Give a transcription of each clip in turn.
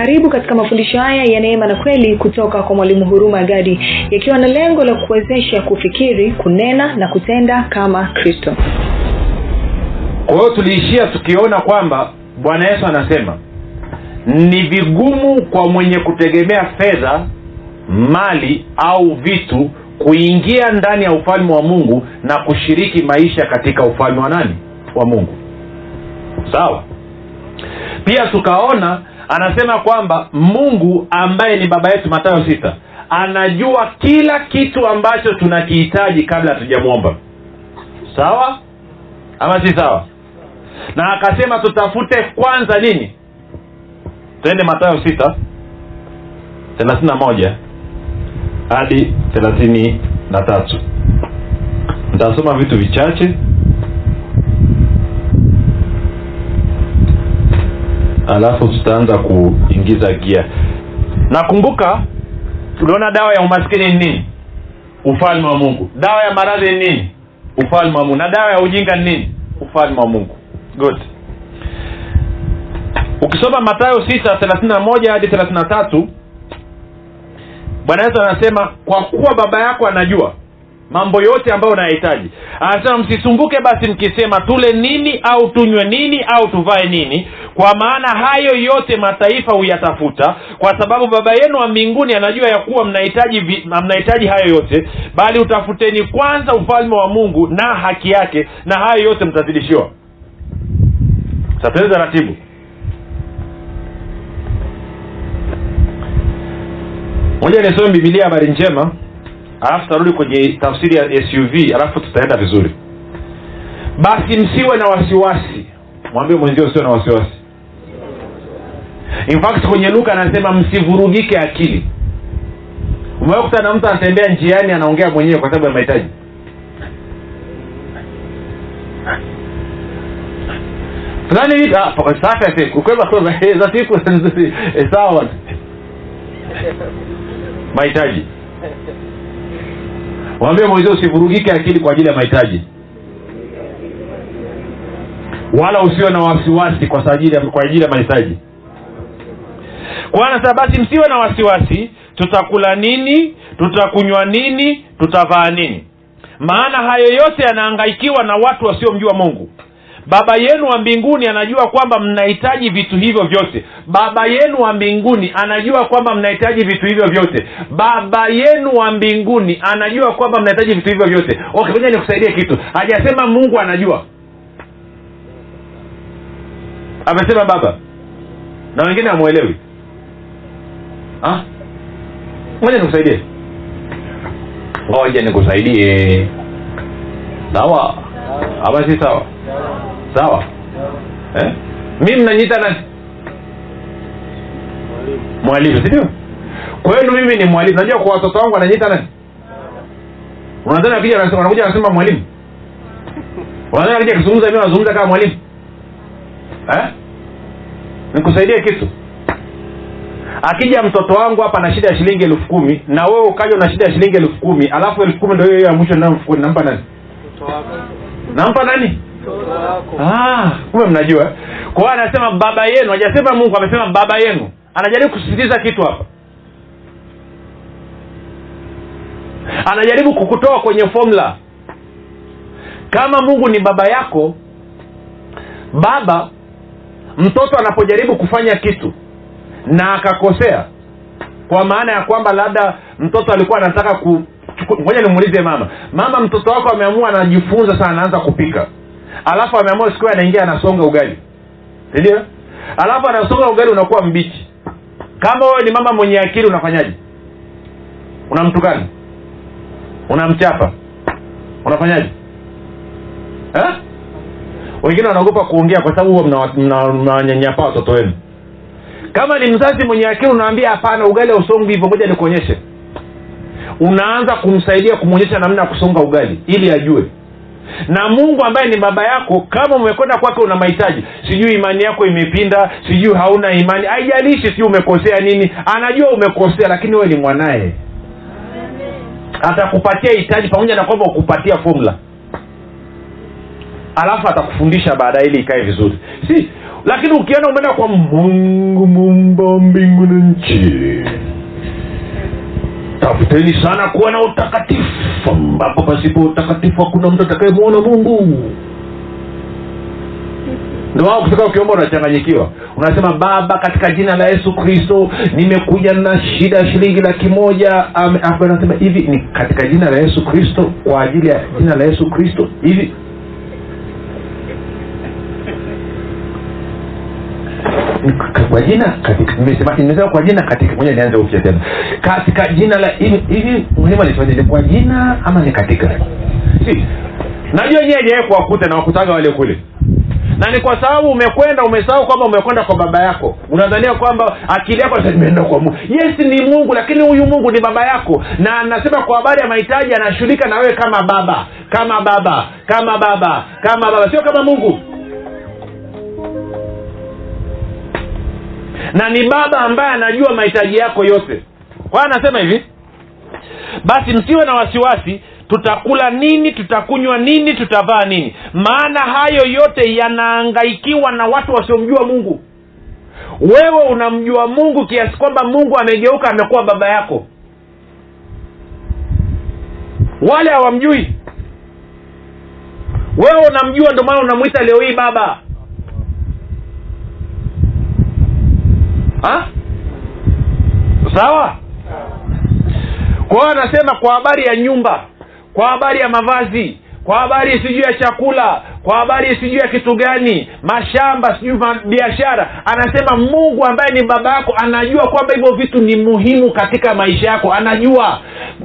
karibu katika mafundisho haya ya neema na kweli kutoka kwa mwalimu huruma gadi yakiwa na lengo la kuwezesha kufikiri kunena na kutenda kama kristo. Kwa hiyo tuliishia tukiona kwamba bwana yesu anasema ni vigumu kwa mwenye kutegemea fedha mali au vitu kuingia ndani ya ufalme wa mungu na kushiriki maisha katika ufalme wa nani? Wa mungu. Sawa. Pia tukaona anasema kwamba mungu ambaye ni baba yetu matayo sita anajua kila kitu ambacho tunakihitaji kabla hatujamwomba. Sawa ama si sawa? Na akasema tutafute kwanza nini? Twende matayo sita thelathini na moja hadi thelathini na tatu. Ntasoma vitu vichache alafu tutaanza kuingiza gia nakumbuka tuliona dawa ya umaskini ni nini? Ufalme wa mungu. Dawa ya maradhi ni nini? Ufalme wa mungu. Na dawa ya ujinga ni nini? Ufalme wa mungu. Good. Ukisoma matayo sita thelathini na moja hadi thelathini na tatu bwana yesu anasema kwa kuwa baba yako anajua mambo yote ambayo unayahitaji anasema msisumbuke basi mkisema tule nini au tunywe nini au tuvae nini. Kwa maana hayo yote mataifa huyatafuta. Kwa sababu baba yenu wa mbinguni anajua ya kuwa mnahitaji mnahitaji hayo yote bali utafuteni kwanza ufalme wa mungu na haki yake na hayo yote mtazidishiwa. Satuweze taratibu. Moja nisome bibilia habari njema alafu tutarudi kwenye tafsiri ya suv alafu tutaenda vizuri. Basi msiwe na wasiwasi. Mwambie mwenzio usiwe na wasiwasi. In fact kwenye luka anasema msivurugike akili. Umewekuta na mtu anatembea njiani anaongea mwenyewe kwa sababu ya mahitaji? Ah, eh, mahitaji mwambie mwenzio usivurugike akili kwa ajili ya mahitaji. Wala usiwe na wasiwasi kwa ajili ya, kwa ajili ya mahitaji. Kwa hiyo anasema basi msiwe na wasiwasi tutakula nini tutakunywa nini tutavaa nini. Maana hayo yote yanahangaikiwa na watu wasiomjua mungu baba yenu wa mbinguni anajua kwamba mnahitaji vitu hivyo vyote. Baba yenu wa mbinguni anajua kwamba mnahitaji vitu hivyo vyote. Baba yenu wa mbinguni anajua kwamba mnahitaji vitu hivyo vyote. Okay ngoja nikusaidie kitu. Hajasema mungu anajua. Amesema baba. Na wengine hamwelewi moja ngoja nikusaidie. Moja nikusaidie. Sawa? Ama sawa sawa. Eh? mi mnanyita nani? Mwalimu. Sindio kwenu mimi ni mwalimu. Najua kwa watoto wangu wananyita nani? Unadhani wanakuja anasema mwalimu? Unadhani akija akizungumza mi wanazungumza kama mwalimu? Eh? nikusaidie kitu. Akija mtoto wangu hapa na shida ya shilingi elfu kumi na wewe ukaja na shida ya shilingi elfu kumi alafu elfu kumi ndo hiyo ya mwisho nampa nani? Nampa nani kumbe mnajua. Kwa hiyo anasema baba yenu hajasema mungu amesema baba yenu. Anajaribu kusisitiza kitu hapa. Anajaribu kukutoa kwenye formula. Kama mungu ni baba yako baba mtoto anapojaribu kufanya kitu na akakosea kwa maana ya kwamba labda mtoto alikuwa anataka ku ngoja nimuulize mama. Mama mtoto wako ameamua anajifunza sana anaanza kupika alafu ameamua siku anaingia anasonga ugali. Sindio? Alafu anasonga ugali unakuwa mbichi. Kama wewe ni mama mwenye akili unafanyaje? Unamtukana unamchapa unafanyaje? Wengine wanaogopa kuongea kwa sababu mnawanyanyapaa watoto wenu. Kama ni mzazi mwenye akili unaambia hapana ugali ausongi hivyo moja nikuonyeshe. Unaanza kumsaidia kumwonyesha namna ya kusonga ugali ili ajue na mungu ambaye ni baba yako kama umekwenda kwake una mahitaji. Sijui imani yako imepinda sijui hauna imani. Haijalishi sijui umekosea nini. Anajua umekosea lakini wewe ni mwanaye. Atakupatia hitaji pamoja na kwamba ukupatia fomula alafu atakufundisha baadaye ili ikae vizuri. Si lakini ukienda umeenda kwa mungu mumba mbingu na nchi tafuteni sana kuwa na utakatifu. Ambapo pasipo utakatifu hakuna mtu atakayemwona mungu. Ndio wao kufika ukiomba unachanganyikiwa. Unasema baba katika jina la yesu kristo nimekuja na shida shilingi laki moja. Anasema hivi ni katika jina la yesu kristo kwa ajili ya jina la yesu kristo. Hivi Ni kwa jina katika nimesema nimesema kwa jina katika moja nianze upya tena. Katika jina la hivi hivi mwalimu ni kwa jina ama ni katika? Si. Najua nyie kwa kuta na wakutaga wale kule. Na ni kwa sababu umekwenda umesahau kwamba umekwenda kwa baba yako. Unadhania kwamba akili yako sasa imeenda kwa mungu yes ni mungu lakini huyu mungu ni baba yako. Na anasema kwa habari ya mahitaji anashughulika na wewe kama baba kama baba kama baba kama baba. Sio kama mungu na ni baba ambaye anajua mahitaji yako yote. Kwayo anasema hivi basi msiwe na wasiwasi tutakula nini tutakunywa nini tutavaa nini. Maana hayo yote yanaangaikiwa na watu wasiomjua mungu. Wewe unamjua mungu kiasi kwamba mungu amegeuka amekuwa baba yako. Wale hawamjui. Wewe unamjua ndio maana unamwita leo hii baba ha? sawa? Kwa hiyo anasema kwa habari ya nyumba kwa habari ya mavazi kwa habari sijuu ya chakula kwa habari sijuu ya kitu gani mashamba sijuu biashara anasema mungu ambaye ni baba yako anajua kwamba hivyo vitu ni muhimu katika maisha yako anajua.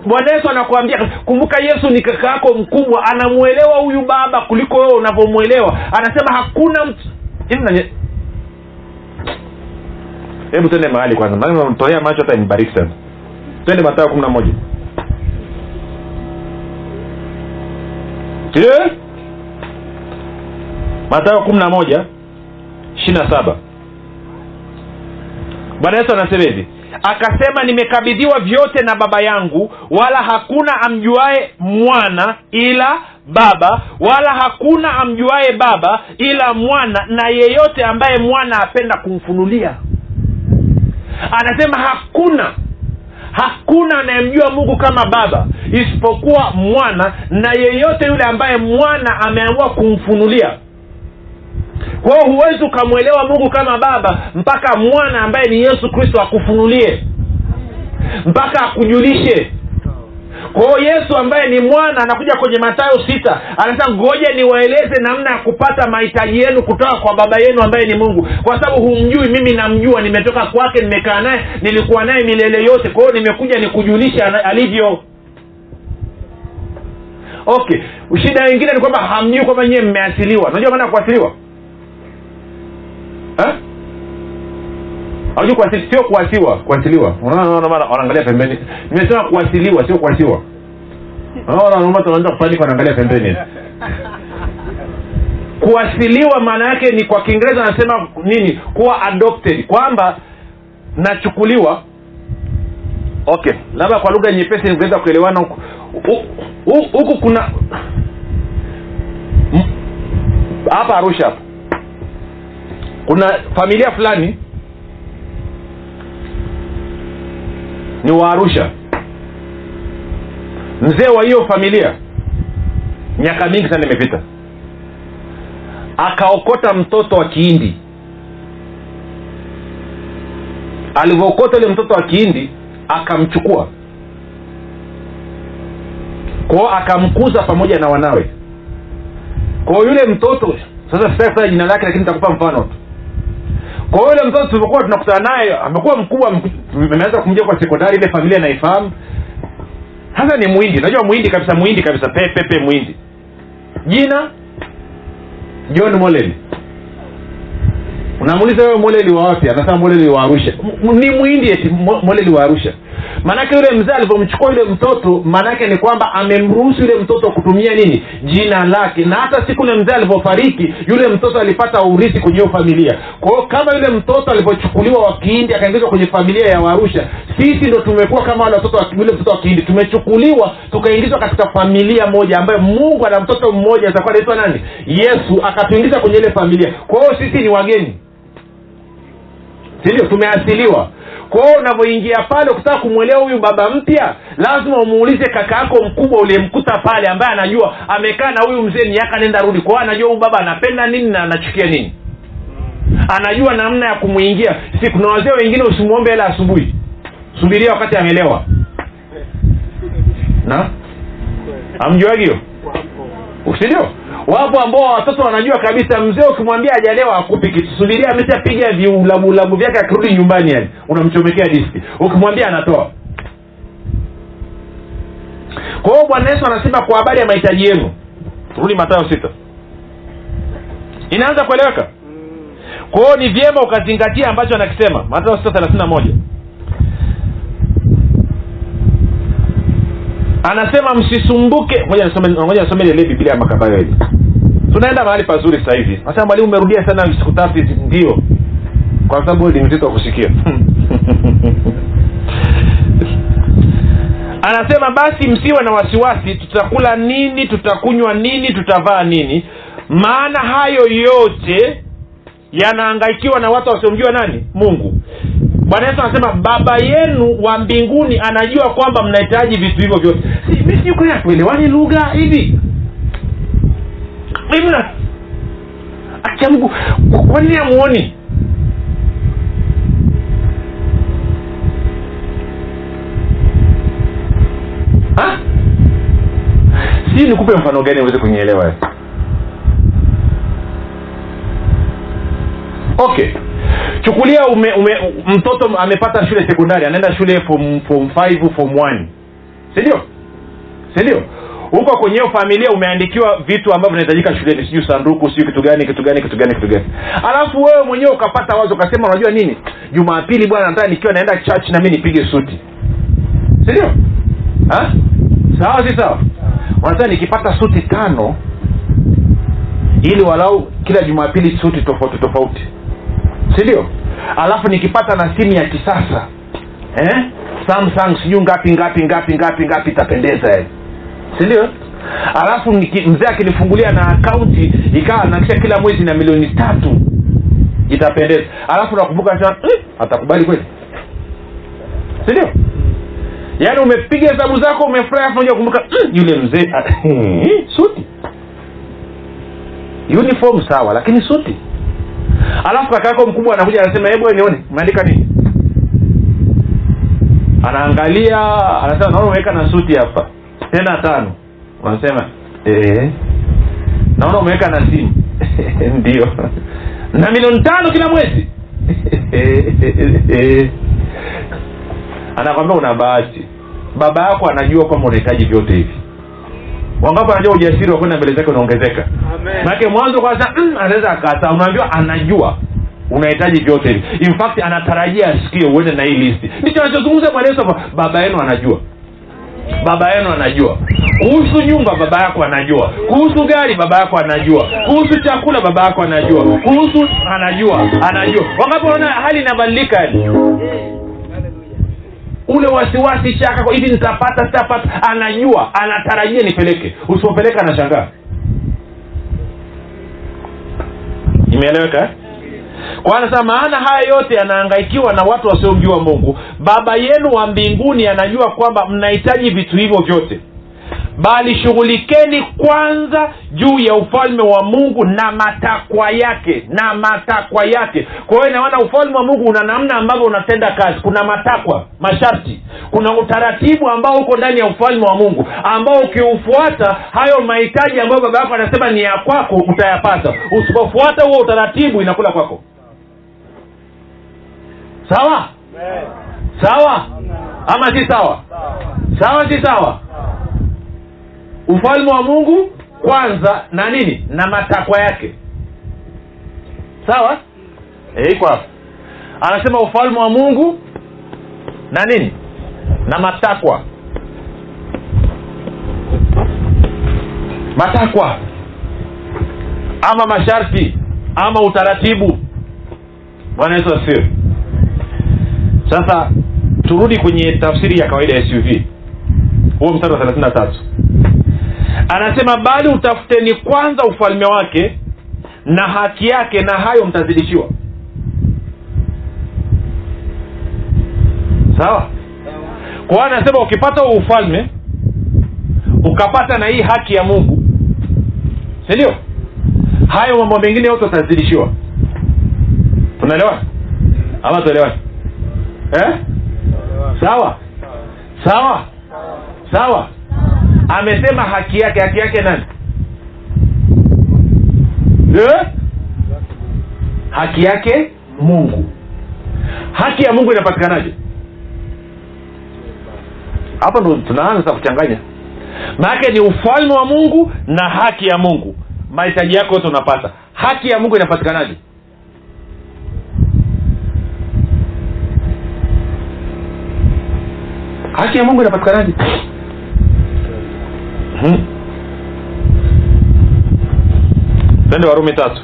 Bwana yesu anakuambia kumbuka yesu ni kaka yako mkubwa anamwelewa huyu baba kuliko wewe unavyomwelewa. Anasema hakuna mtu hebu twende mahali kwanza. Maana macho hata nibariki sana twende matayo kumi na moja. Matayo kumi na moja ishiri na saba. Bwana yesu anasema hivi akasema nimekabidhiwa vyote na baba yangu wala hakuna amjuae mwana ila baba wala hakuna amjuae baba ila mwana na yeyote ambaye mwana apenda kumfunulia anasema hakuna hakuna anayemjua mungu kama baba isipokuwa mwana na yeyote yule ambaye mwana ameamua kumfunulia. Kwa huwezi ukamwelewa mungu kama baba mpaka mwana ambaye ni yesu kristo akufunulie mpaka akujulishe kwa yesu ambaye ni mwana anakuja kwenye matayo sita anasema ngoja niwaeleze namna ya kupata mahitaji yenu kutoka kwa baba yenu ambaye ni mungu. Kwa sababu humjui mimi namjua. Nimetoka kwake nimekaa naye nilikuwa naye milele yote. Kwa hiyo nimekuja nikujulisha alivyo. Okay. Shida nyingine ni kwamba hamjui kwamba nyiwe mmeasiliwa. Unajua maana ya kuasiliwa? Eh? Kuasili sio kuasiwa kuasiliwa Unaona- wanaangalia pembeni. Nimesema kuasiliwa sio kuasiwa Unaona kufanika wanaangalia pembeni. Kuasiliwa maana yake ni kwa kiingereza anasema nini? Kuwa adopted. Kwamba nachukuliwa. Okay labda kwa lugha nyepesi nikuweza kuelewana huku. Hu- hu- huku kuna hapa arusha. Kuna familia fulani ni wa arusha. Mzee wa hiyo familia miaka mingi sana imepita. Akaokota mtoto wa kiindi alivyookota ule mtoto wa kiindi akamchukua. Kwao akamkuza pamoja na wanawe. Kwao yule mtoto sasa sitaki jina lake lakini nitakupa mfano tu kwa hiyo yule mtoto tulivyokuwa tunakutana naye amekuwa mkubwa ameanza kumjia kwa sekondari ile familia naifahamu sasa ni mwindi. Unajua mwindi kabisa mwindi kabisa pepepe mwindi. Jina john moleli unamuuliza wewe moleli wa wapi? Anasema moleli wa arusha. M- ni mwindi eti Mo- moleli wa arusha. Maanake yule mzee alivyomchukua yule mtoto maanake ni kwamba amemruhusu yule mtoto kutumia nini? Jina lake. Na hata siku yule mzee alivyofariki yule mtoto alipata urithi kwenye hiyo familia. Kwa hiyo kama yule mtoto alivyochukuliwa wa kihindi akaingizwa kwenye familia ya warusha sisi ndo tumekuwa kama wale watoto yule mtoto wa kihindi. Tumechukuliwa tukaingizwa katika familia moja ambayo mungu ana mtoto mmoja atakuwa anaitwa nani? Yesu akatuingiza kwenye ile familia. Kwa hiyo sisi ni wageni sindio tumeasiliwa. Kwa hiyo unavyoingia pale ukitaka kumwelewa huyu baba mpya lazima umuulize kaka yako mkubwa uliyemkuta pale ambaye anajua amekaa na huyu mzee miaka nenda rudi kwa hiyo anajua huyu baba anapenda nini na anachukia nini. Anajua namna ya kumwingia. Si kuna wazee wengine usimwombe hela asubuhi? Subiria wakati amelewa. Na? Amjuagi sindio wapo ambao watoto wanajua kabisa mzee ukimwambia ajalewa akupi kitu. Subiria ameshapiga viulabulabu vyake akirudi nyumbani yani. Unamchomekea diski. Ukimwambia anatoa. Kwa hiyo bwana yesu anasema kwa habari ya mahitaji yenu. Turudi matayo sita. Inaanza kueleweka? Kwa hiyo ni vyema ukazingatia ambacho anakisema. Matayo sita thelathini na moja anasema msisumbuke. Ngoja nisome- ile biblia ya makabayo tunaenda mahali pazuri sasa hivi. Nasema mwalimu umerudia sana siku tatu hizi ndio. Kwa sababu ni mzito wa kusikia. Anasema basi msiwe na wasiwasi tutakula nini tutakunywa nini tutavaa nini? Maana hayo yote yanaangaikiwa na watu wasiomjua nani? Mungu bwana yesu anasema baba yenu wa mbinguni anajua kwamba mnahitaji vitu hivyo vyote. Si- mi siko ya kuelewani lugha hivi. Hivi acha mungu kwa- nini amuoni Ha? si nikupe mfano gani uweze kunielewa? Okay chukulia ume, ume, mtoto amepata shule sekondari anaenda shule form form five, form 1 sindio sindio huko kwenye hiyo familia umeandikiwa vitu ambavyo vinahitajika shuleni. Sijui sanduku sijui kitu gani kitu gani kitu gani kitu gani. Alafu wewe mwenyewe ukapata wazo ukasema unajua nini? Jumapili bwana nataka nikiwa naenda church na mi nipige suti. Sindio sawa si sawa? Wanasema nikipata suti tano ili walau kila jumapili suti tofauti tofauti sindio alafu nikipata na simu ya kisasa eh? samsung sijuu ngapi ngapi ngapi ngapi ngapi itapendeza yani sindio alafu mzee akinifungulia na akaunti ikawa nakisha kila mwezi na milioni tatu itapendeza. Alafu nakumbuka nasema "Eh, atakubali kweli? Sindio yaani umepiga hesabu zako umefurahi afu unakuja kukumbuka "Mm, yule mzee suti. Uniform sawa lakini suti alafu kaka mkubwa anakuja anasema hebu wewe nione. Umeandika nini? Anaangalia anasema naona umeweka na suti hapa. Tena tano. Unasema eh. naona umeweka na simu. Ndio. Na milioni tano kila mwezi. Anakwambia una bahati. Baba yako anajua kwamba unahitaji vyote hivi wangapo anajua ujasiri wa kwenda mbele zake unaongezeka? Manake mwanzo kwanza mm, anaweza akataa unaambiwa anajua unahitaji vyote. Hivi in fact anatarajia asikie uende na hii listi ndicho anachozungumza bwana yesu hapa. Baba yenu anajua. Baba yenu anajua. Kuhusu nyumba baba yako anajua. Kuhusu gari baba yako anajua. Kuhusu chakula baba yako anajua. Kuhusu anajua anajua. Wangapi unaona hali inabadilika? yani ule wasiwasi shaka hivi nitapata sitapata. Anajua anatarajia nipeleke. Usipopeleka anashangaa imeeleweka eh? kwa maana haya yote yanaangaikiwa na watu wasiomjua mungu. Baba yenu wa mbinguni anajua kwamba mnahitaji vitu hivyo vyote bali shughulikeni kwanza juu ya ufalme wa mungu na matakwa yake na matakwa yake. Kwa hiyo inaona ufalme wa mungu una namna ambavyo unatenda kazi. Kuna matakwa masharti. Kuna utaratibu ambao uko ndani ya ufalme wa mungu ambao ukiufuata hayo mahitaji ambayo baba yako anasema ni ya kwako utayapata. Usipofuata huo utaratibu inakula kwako. Sawa? Sawa? Ama si sawa. Sawa si sawa ufalme wa mungu kwanza na nini? Na matakwa yake. Sawa? E, iko hapo. Anasema ufalme wa mungu na nini? Na matakwa. Matakwa. Ama masharti ama utaratibu. Bwana yesu asifiwe. Sasa turudi kwenye tafsiri ya kawaida ya suv huo mstari wa thelathini na tatu anasema bali utafuteni kwanza ufalme wake na haki yake na hayo mtazidishiwa. Sawa? Kwa hiyo anasema ukipata ufalme ukapata na hii haki ya mungu. Sindio hayo mambo mengine yote utazidishiwa. Tunaelewana? Ama tuelewani eh? sawa? Sawa? Sawa amesema haki yake haki yake nani? Eh? haki yake mungu. Haki ya mungu inapatikanaje? Hapa ndo tunaanza sasa kuchanganya. Maanake ni ufalme wa mungu na haki ya mungu. Mahitaji yako yote unapata. Haki ya mungu inapatikanaje? Haki ya mungu inapatikanaje hmm. tende warumi tatu.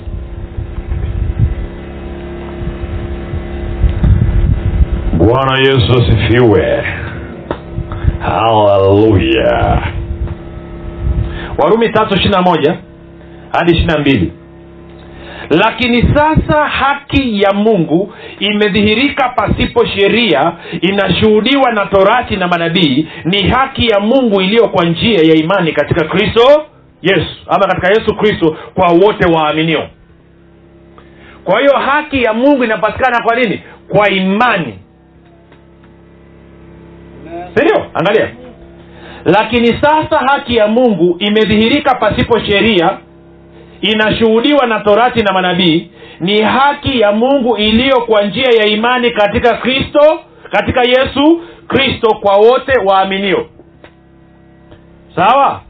Bwana yesu asifiwe. Haleluya. Warumi tatu ishiri na moja hadi ishiri na mbili lakini sasa haki ya mungu imedhihirika pasipo sheria inashuhudiwa na torati na manabii. Ni haki ya mungu iliyo kwa njia ya imani katika kristo yesu ama katika yesu kristo kwa wote waaminio. Kwa hiyo haki ya mungu inapatikana kwa nini? Kwa imani. Sindio? Angalia. Lakini sasa haki ya mungu imedhihirika pasipo sheria inashuhudiwa na torati na manabii ni haki ya mungu iliyo kwa njia ya imani katika kristo katika yesu kristo kwa wote waaminio. Sawa?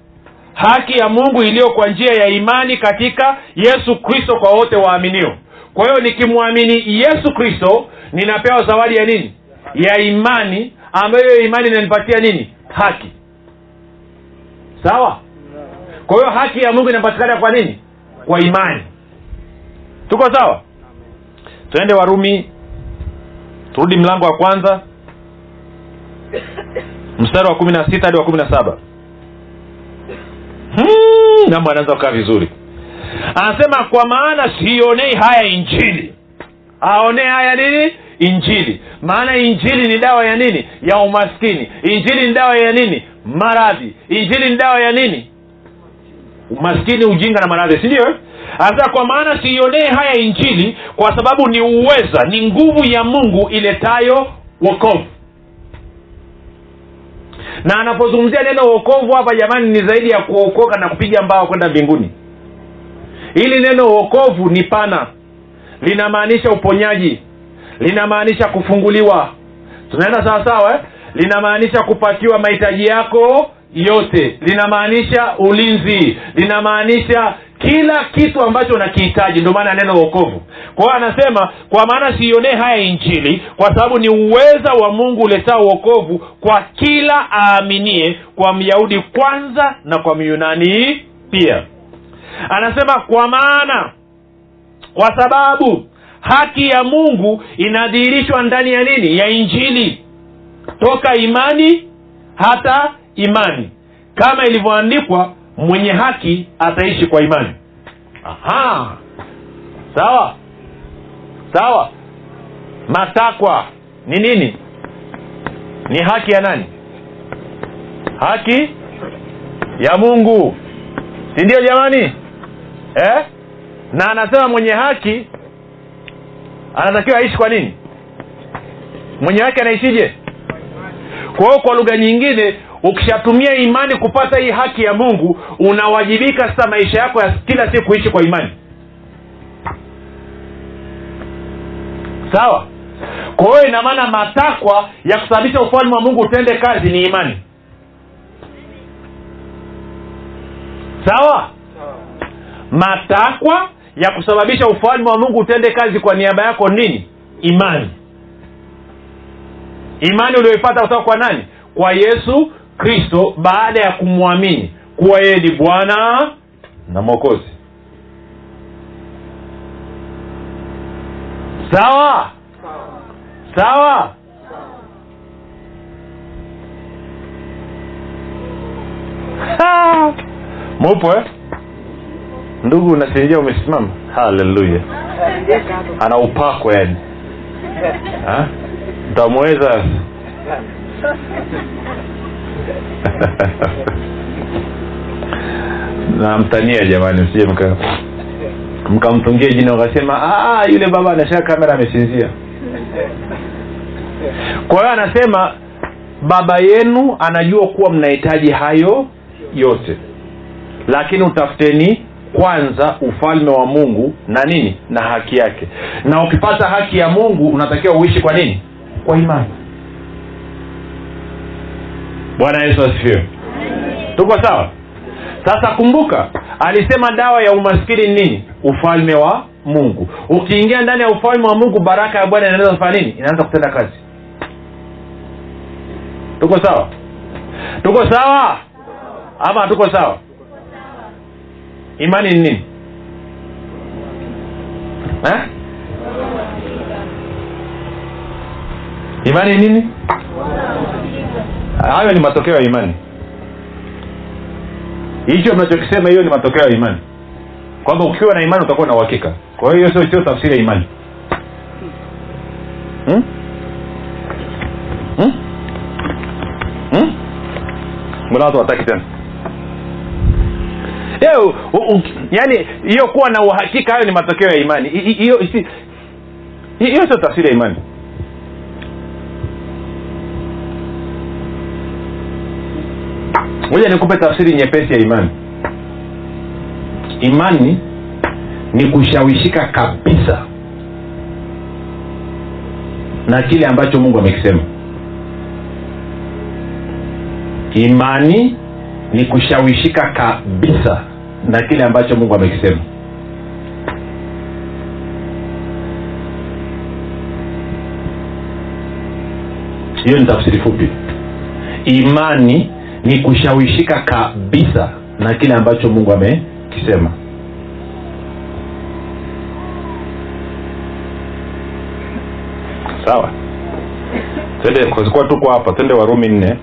Haki ya mungu iliyo kwa njia ya imani katika yesu kristo kwa wote waaminio. Kwa hiyo nikimwamini yesu kristo ninapewa zawadi ya nini? Ya imani. Ambayo hiyo imani inanipatia nini? Haki. Sawa? Kwa hiyo haki ya mungu inapatikana kwa nini kwa imani. Tuko sawa? Tuende warumi turudi mlango wa kwanza mstari wa kumi na sita hadi wa kumi na saba hmm, mambo anaanza kukaa vizuri. Anasema kwa maana siionei haya injili. Aonee haya nini? Injili. Maana injili ni dawa ya nini? Ya umaskini. Injili ni dawa ya nini? Maradhi. Injili ni dawa ya nini umaskini ujinga na maradhi sindio hasa kwa maana siionee haya injili kwa sababu ni uweza ni nguvu ya mungu iletayo wokovu. Na anapozungumzia neno wokovu hapa jamani ni zaidi ya kuokoka na kupiga mbao kwenda mbinguni. Hili neno wokovu ni pana. Linamaanisha uponyaji. Linamaanisha kufunguliwa. Tunaenda sawasawa eh? linamaanisha kupatiwa mahitaji yako yote. Linamaanisha ulinzi linamaanisha kila kitu ambacho unakihitaji. Ndio maana neno wokovu. Kwa anasema kwa maana siionee haya injili kwa sababu ni uweza wa mungu uletaa uokovu kwa kila aaminie kwa myahudi kwanza na kwa myunani pia. Anasema kwa maana kwa sababu haki ya mungu inadhihirishwa ndani ya nini? Ya injili. Toka imani hata imani. Kama ilivyoandikwa mwenye haki ataishi kwa imani. Aha. Sawa. Sawa. Matakwa ni nini? Ni haki ya nani? Haki ya mungu. Si ndio jamani? Eh? na anasema mwenye haki anatakiwa aishi kwa nini? Mwenye haki anaishije? Kwa hiyo kwa lugha nyingine ukishatumia imani kupata hii haki ya mungu unawajibika sasa maisha yako ya kila siku kuishi kwa imani. Sawa? Kwa hiyo ina maana matakwa ya kusababisha ufalme wa mungu utende kazi ni imani. Sawa? Matakwa ya kusababisha ufalme wa mungu utende kazi kwa niaba yako nini? Imani. Imani ulioipata kutoka kwa nani? Kwa yesu kristo baada ya kumwamini kuwa yeye ni bwana na mwokozi. Sawa? Sawa? Mupo eh? ndugu unasinjia umesimama. Haleluya ana upako yani. Ha? namtania jamani msije mka mkamtungia jina ukasema "Ah, yule baba anashika kamera amesinzia. Kwa hiyo anasema baba yenu anajua kuwa mnahitaji hayo yote lakini utafuteni kwanza ufalme wa mungu na nini? Na haki yake. Na ukipata haki ya mungu unatakiwa uishi kwa nini? Kwa imani bwana yesu asifiwe. Tuko sawa? Sasa kumbuka alisema dawa ya umaskini nini? Ufalme wa mungu. Ukiingia ndani ya ufalme wa mungu baraka ya bwana inaweza kufanya nini? Inaanza kutenda kazi. Tuko sawa? Tuko sawa? Ama tuko sawa? Imani ni nini? Eh? imani ni nini hayo ni matokeo ya imani. Hicho mnachokisema hiyo ni matokeo ya imani. Kwamba ukiwa na imani utakuwa na uhakika. Kwa hiyo sio sio tafsiri ya imani. Hmm? Hmm? Hmm? mbona watu wataki tena? Yo, u, u, yani hiyo kuwa na uhakika hayo ni matokeo ya imani. Hiyo sio tafsiri ya imani moja nikupe tafsiri nyepesi ya imani. Imani ni kushawishika kabisa na kile ambacho mungu amekisema. Imani ni kushawishika kabisa na kile ambacho mungu amekisema. Hiyo ni tafsiri fupi. Imani ni kushawishika kabisa na kile ambacho mungu amekisema. Sawa. Twende kwa tuko hapa twende warumi nne.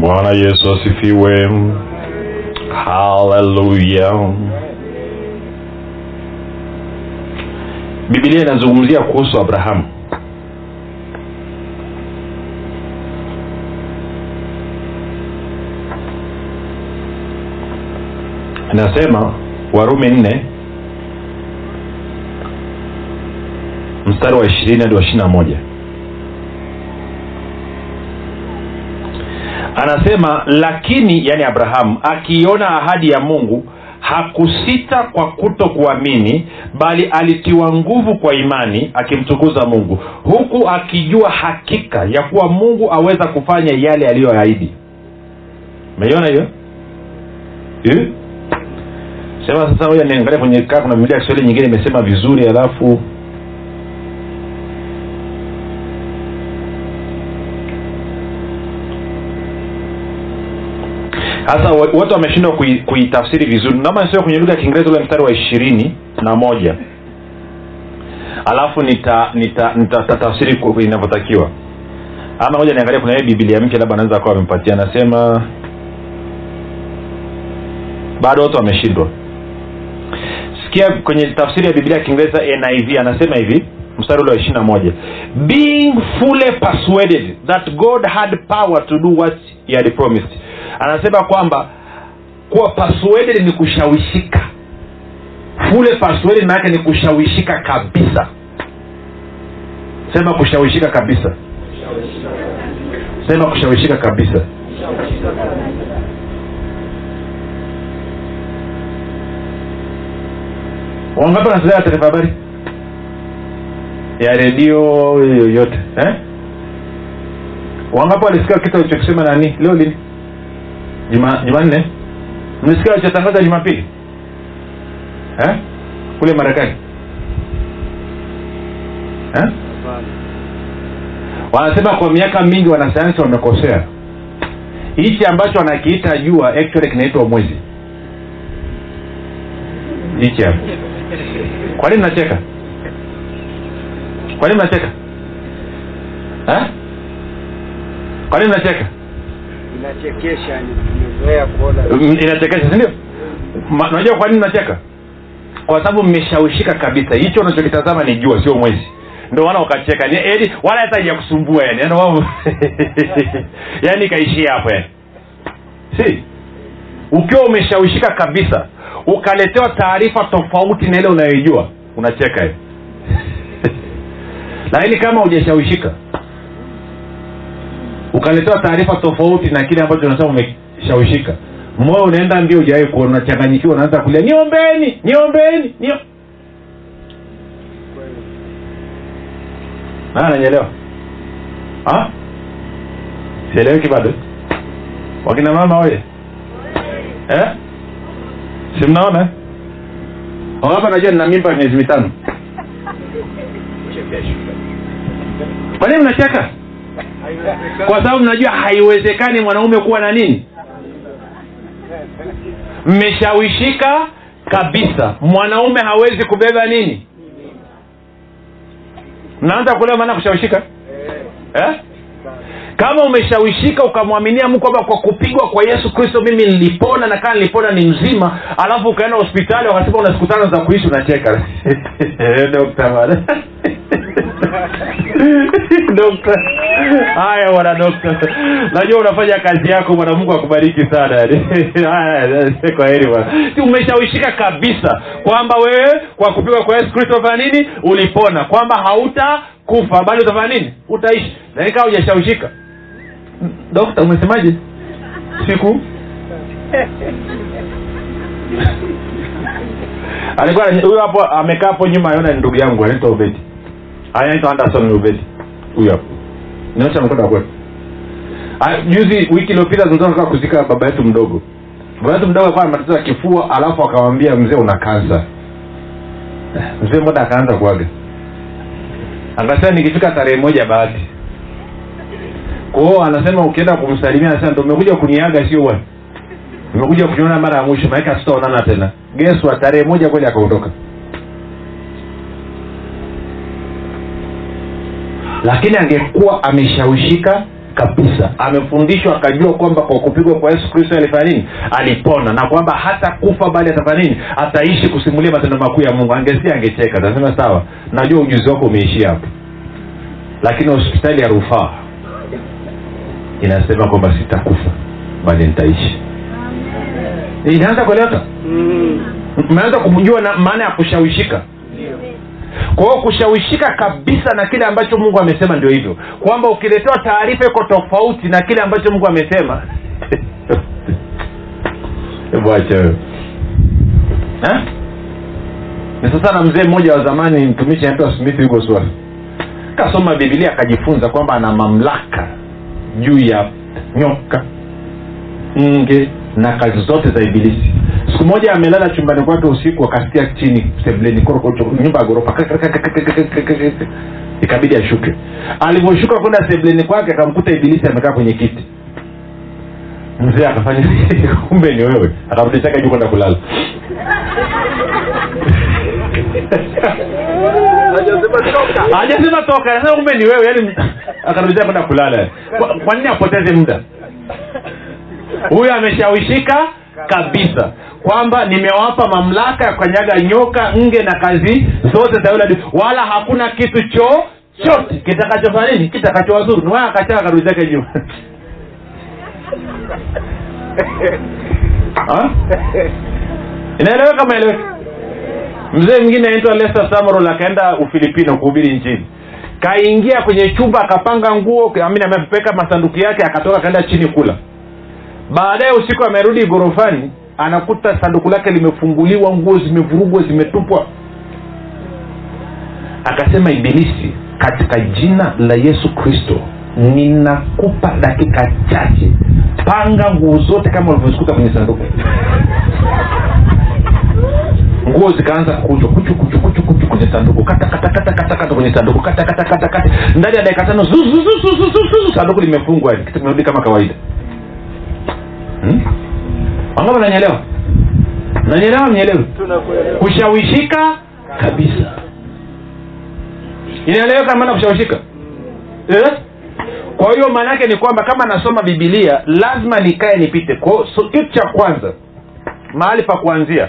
Bwana yesu asifiwe. Haleluya bibilia inazungumzia kuhusu abrahamu. Inasema warumi nne mstari wa ishirini hadi wa ishiri na moja. Anasema lakini yani abrahamu akiiona ahadi ya mungu hakusita kwa kuto kuamini bali alitiwa nguvu kwa imani akimtukuza mungu. Huku akijua hakika ya kuwa mungu aweza kufanya yale aliyoahidi. Umeiona hiyo? Eh? sema sasa moja niangalia kwenye kaa kuna milia kiswahili nyingine imesema vizuri alafu sasa watu wameshindwa kui- kuitafsiri vizuri. Naomba nisome kwenye lugha ya kiingereza ule mstari wa ishirini na moja. Alafu nita nita nita, inavyotakiwa. Ama moja niangalia kuna ile bibilia mpya labda anaweza akawa amempatia. Anasema bado watu wameshindwa. Sikia kwenye tafsiri ya biblia ya kiingereza niv anasema hivi mstari ule wa ishiri na moja. Being fully persuaded that god had power to do what he had promised anasema kwamba kuwa persuaded ni kushawishika. Fule persuaded maanake ni kushawishika kabisa. Sema kushawishika kabisa. Sema kushawishika kabisa. Wangapi wanasikiliza taarifa habari? Ya redio yoyote eh? wangapi walisikia kitu alichokisema nani leo lini jumanne? Mlisikia alichotangaza jumapili. Eh? kule marekani. Eh? wanasema kwa miaka mingi wanasayansi wamekosea. Hichi ambacho anakiita jua actually kinaitwa mwezi. Hichi hapo kwa nini nacheka kwa nini nacheka eh? kwa nini nacheka inachekesha nimezoea kuona. Mm, inachekesha sindio ndio? unajua kwa nini nacheka? Kwa sababu mmeshawishika kabisa. Hicho unachokitazama ni jua sio mwezi. Ndo wana ukacheka. Ni- yaani wala hata ijakusumbua yani. Yani wao yani ikaishia hapo yani. Si? Ukiwa umeshawishika kabisa ukaletewa taarifa tofauti na ile unayoijua unacheka hiyo lakini kama hujashawishika ukaletewa taarifa tofauti na kile ambacho unasema umeshawishika moyo unaenda mbio ujawai kuona. Unachanganyikiwa unaanza kulia. Niombeni niombeni nio. Na nanyelewa sieleweki bado? Wakina mama oye eh? si mnaona? Hapa najua nina mimba miezi mitano. Kwa nini mnacheka kwa sababu mnajua haiwezekani mwanaume kuwa na nini? Mmeshawishika kabisa. Mwanaume hawezi kubeba nini? Mnaanza kuelewa maana kushawishika? Eh? kama umeshawishika ukamwaminia mungu kwamba kwa kupigwa kwa yesu kristo mimi nilipona na kaa nilipona ni mzima alafu ukaenda hospitali wakasema una siku tano za kuishi unacheka dokta. Haya bwana dokta. Najua unafanya kazi yako bwana mungu akubariki sana. Haya, kwa heri bwana. Umeshawishika kabisa kwamba wewe kwa kupigwa kwa yesu kristo fanya nini? Ulipona. Kwamba hautakufa bali utafanya nini? Utaishi. Na ikawa hujashawishika. Dokta umesemaje? Siku? Alikuwa huyo hapo amekaa hapo nyuma aona ni ndugu yangu anaitwa ubedi anaitwa anderson ubedi huyo hapo. Nyosha mkoda kwetu juzi wiki iliyopita tulitoka kuzika baba yetu mdogo. Baba yetu mdogo alikuwa na matatizo ya kifua alafu akamwambia mzee una kansa mzee mbona akaanza kuaga? Akasema nikifika tarehe moja bahati. Kwao anasema ukienda kumsalimia anasema ndo umekuja kuniaga sio bwana umekuja kuniona mara ya mwisho maanake sitaonana tena. Geswa tarehe moja kweli akaondoka lakini angekuwa ameshawishika kabisa. Amefundishwa akajua kwamba kwa kupigwa kwa yesu kristo alifanya nini? Alipona. Na kwamba hata kufa bali atafanya nini? Ataishi kusimulia matendo makuu ya mungu. Angesia angecheka. Tasema sawa. Najua ujuzi wako umeishia hapo. Lakini hospitali ya rufaa inasema kwamba sitakufa bali nitaishi. Inaanza kueleweka? Mmeanza kumjua na maana ya kushawishika kwa hiyo kushawishika kabisa na kile ambacho mungu amesema ndio hivyo. Kwamba ukiletewa taarifa iko tofauti na kile ambacho mungu amesema. Bwacha sasa na mzee mmoja wa zamani mtumishi anaitwa smith yugoswavi kasoma bibilia akajifunza kwamba ana mamlaka juu ya nyoka nge na kazi zote za ibilisi siku moja amelala chumbani kwake usiku akasikia chini sebleni nyumba ya ghorofa. Ikabidi ashuke. Alivyoshuka kwenda sebleni kwake akamkuta ibilisi amekaa kwenye kiti. Mzee akafanya kumbe ni wewe. Akamtechaka juu kwenda kulala. Hajasema toka. Anasema kumbe ni wewe yani akarudisha kwenda kulala. Kwa, kwa nini apoteze muda? Huyo ameshawishika kabisa kwamba nimewapa mamlaka ya kukanyaga nyoka nge na kazi zote za yule wala hakuna kitu chochote kitakachofanya nini? Kitakachowazuru. Niwaya akachaka karudi zake nyuma. Ha? inaeleweka maeleweka mzee mwingine aitwa lester samarol akaenda ufilipino kuhubiri nchini kaingia kwenye chumba akapanga nguo amini amepeka masanduku yake akatoka akaenda chini kula. Baadaye usiku amerudi ghorofani anakuta sanduku lake limefunguliwa nguo zimevurugwa zimetupwa. Akasema ibilisi katika jina la yesu kristo ninakupa dakika chache. Panga nguo zote kama ulivyozikuta kwenye sanduku. Nguo zikaanza kuchwa kuchu kuchu kuchu kuchu kwenye sanduku. Kata kata kata kata kata kwenye sanduku. Kata kata kata kata. Ndani ya dakika tano sanduku limefungwa. Kitu kimerudi kama kawaida. Hmm? Wangapi nanyelewa nanyelewa mnyelewe kushawishika kabisa. Inaeleweka maana kushawishika? Eh? kwa hiyo maana yake ni kwamba kama nasoma bibilia lazima nikae nipite. Kwa so, kitu cha kwanza mahali pa kuanzia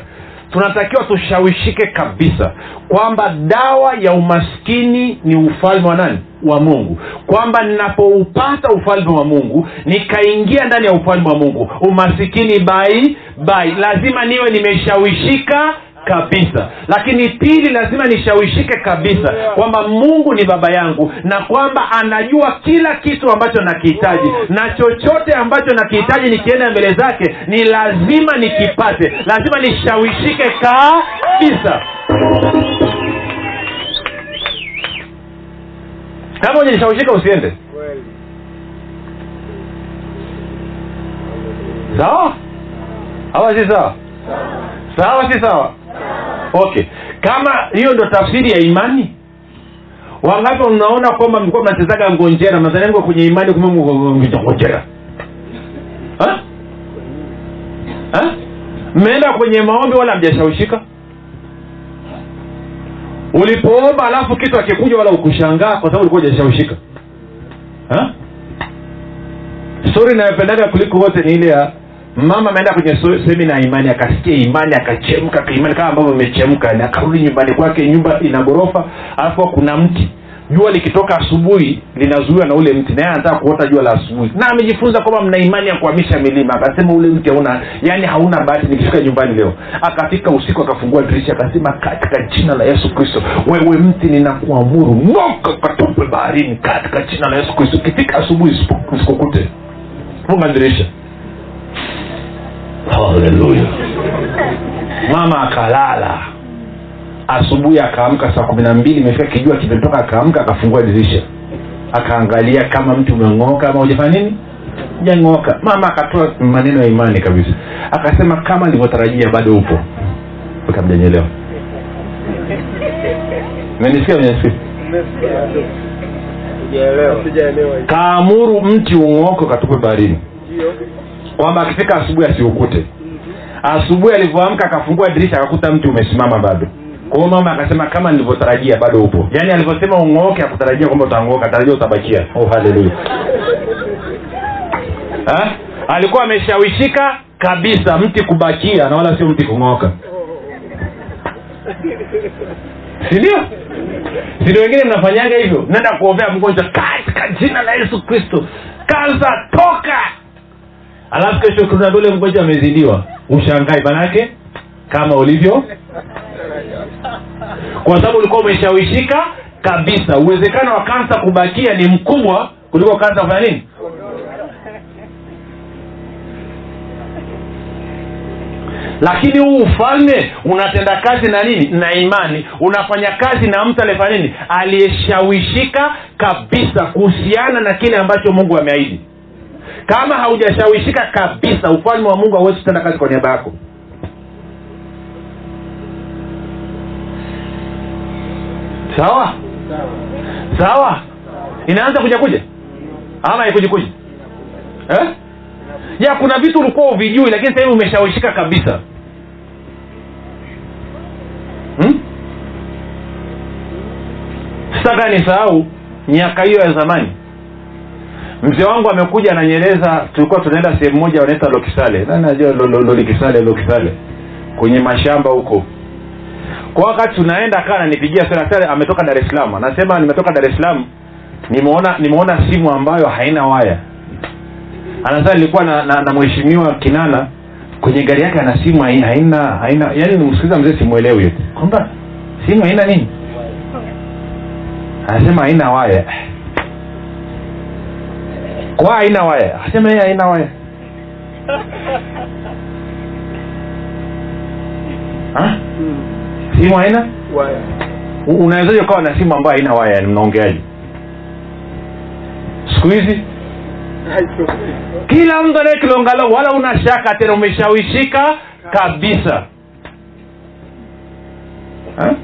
tunatakiwa tushawishike kabisa kwamba dawa ya umaskini ni ufalme wa nani wa mungu. Kwamba ninapoupata ufalme wa mungu nikaingia ndani ya ufalme wa mungu. Umasikini bai bai. Lazima niwe nimeshawishika kabisa. Lakini pili lazima nishawishike kabisa kwamba mungu ni baba yangu na kwamba anajua kila kitu ambacho nakihitaji. Na chochote ambacho nakihitaji nikienda mbele zake ni lazima nikipate. Lazima nishawishike kabisa kama ujalishawishika usiende sawa awa si sawa sawa si sawa okay kama hiyo ndo tafsiri ya imani. Wangapi unaona kwamba mlikuwa mnachezaga ngonjera mnazaniango kwenye imani kumengonjera mmeenda kwenye maombi wala mjashawishika ulipoomba alafu kitu akikuja wala ukushangaa kwa sababu ulikuwa ujashawishika stori inayopendaga kuliko wote ni ile ya mama ameenda kwenye semina ya imani akasikia imani akachemka kaimani kama ambavyo imechemka akarudi nyumbani kwake nyumba ina ghorofa alafu kuna mti jua likitoka asubuhi linazuiwa na ule mti naye anataka kuota jua la asubuhi. Na amejifunza kwamba mna imani ya kuhamisha milima. Akasema ule mti hauna yani hauna bahati nikifika nyumbani leo. Akafika usiku akafungua dirisha akasema katika jina la yesu kristo wewe mti ninakuamuru ng'oka katupe baharini katika jina la yesu kristo. Ikifika asubuhi usiku- usikukute. Funga dirisha. Haleluya. Mama akalala asubuhi akaamka saa kumi na mbili imefika kijua kimetoka akaamka akafungua dirisha. Akaangalia kama mti umeng'oka ama ujafanya nini? Jang'oka mama akatoa maneno ya imani kabisa. Akasema kama alivyotarajia bado upo. Kamjanyelewa menisikia menisikia kaamuru mti ung'oke ukatupe baharini. Kwamba akifika asubuhi asiukute. Asubuhi alivyoamka akafungua dirisha akakuta mti umesimama bado kwa hiyo mama akasema kama nilivyotarajia bado upo. Yaani alivyosema ung'ooke akutarajia kwamba utang'ooka tarajia utabakia. Oh, haleluya Ha? alikuwa ameshawishika kabisa mti kubakia na wala sio mti kung'ooka sindio sindio wengine mnafanyaga hivyo? Naenda kuombea mgonjwa katika jina la yesu kristo kansa toka. Alafu kesho kuna ule mgonjwa amezidiwa. Ushangai manake kama ulivyo kwa sababu ulikuwa umeshawishika kabisa. Uwezekano wa kansa kubakia ni mkubwa kuliko kansa kufanya nini? Lakini huu ufalme unatenda kazi na nini? Na imani. Unafanya kazi na mtu aliyefanya nini? Aliyeshawishika kabisa kuhusiana na kile ambacho mungu ameahidi. Kama haujashawishika kabisa ufalme wa mungu hauwezi kutenda kazi kwa niaba yako sawa? Sawa? Inaanza kuja kuja ama haikuji kuja eh? ya kuna vitu ulikuwa uvijui lakini sasa umeshawishika kabisa. Hmm? sitaka nisahau miaka hiyo ya zamani. Mzee wangu amekuja ananyeleza tulikuwa tunaenda sehemu moja wanaita lokisale. Nani najua lo- lo- lolikisale lokisale? Kwenye mashamba huko kwa wakati tunaenda kaa ananipigia sana ametoka dar es salaam. Anasema nimetoka dar es salaam nimeona nimeona simu ambayo haina waya. Anasema nilikuwa na, na, na mheshimiwa kinana kwenye gari yake ana simu hai- haina haina yani nimsikiliza mzee simwelewi kwamba simu haina nini? Anasema haina waya. Kwa haina waya? Asema yeye haina waya. Ha? Simu haina? Waya. Unawezaje ukawa na simu ambayo haina waya? Ni mnaongeaji siku hizi? Kila mtu anayekilongalo wala una shaka tena umeshawishika kabisa. Ha?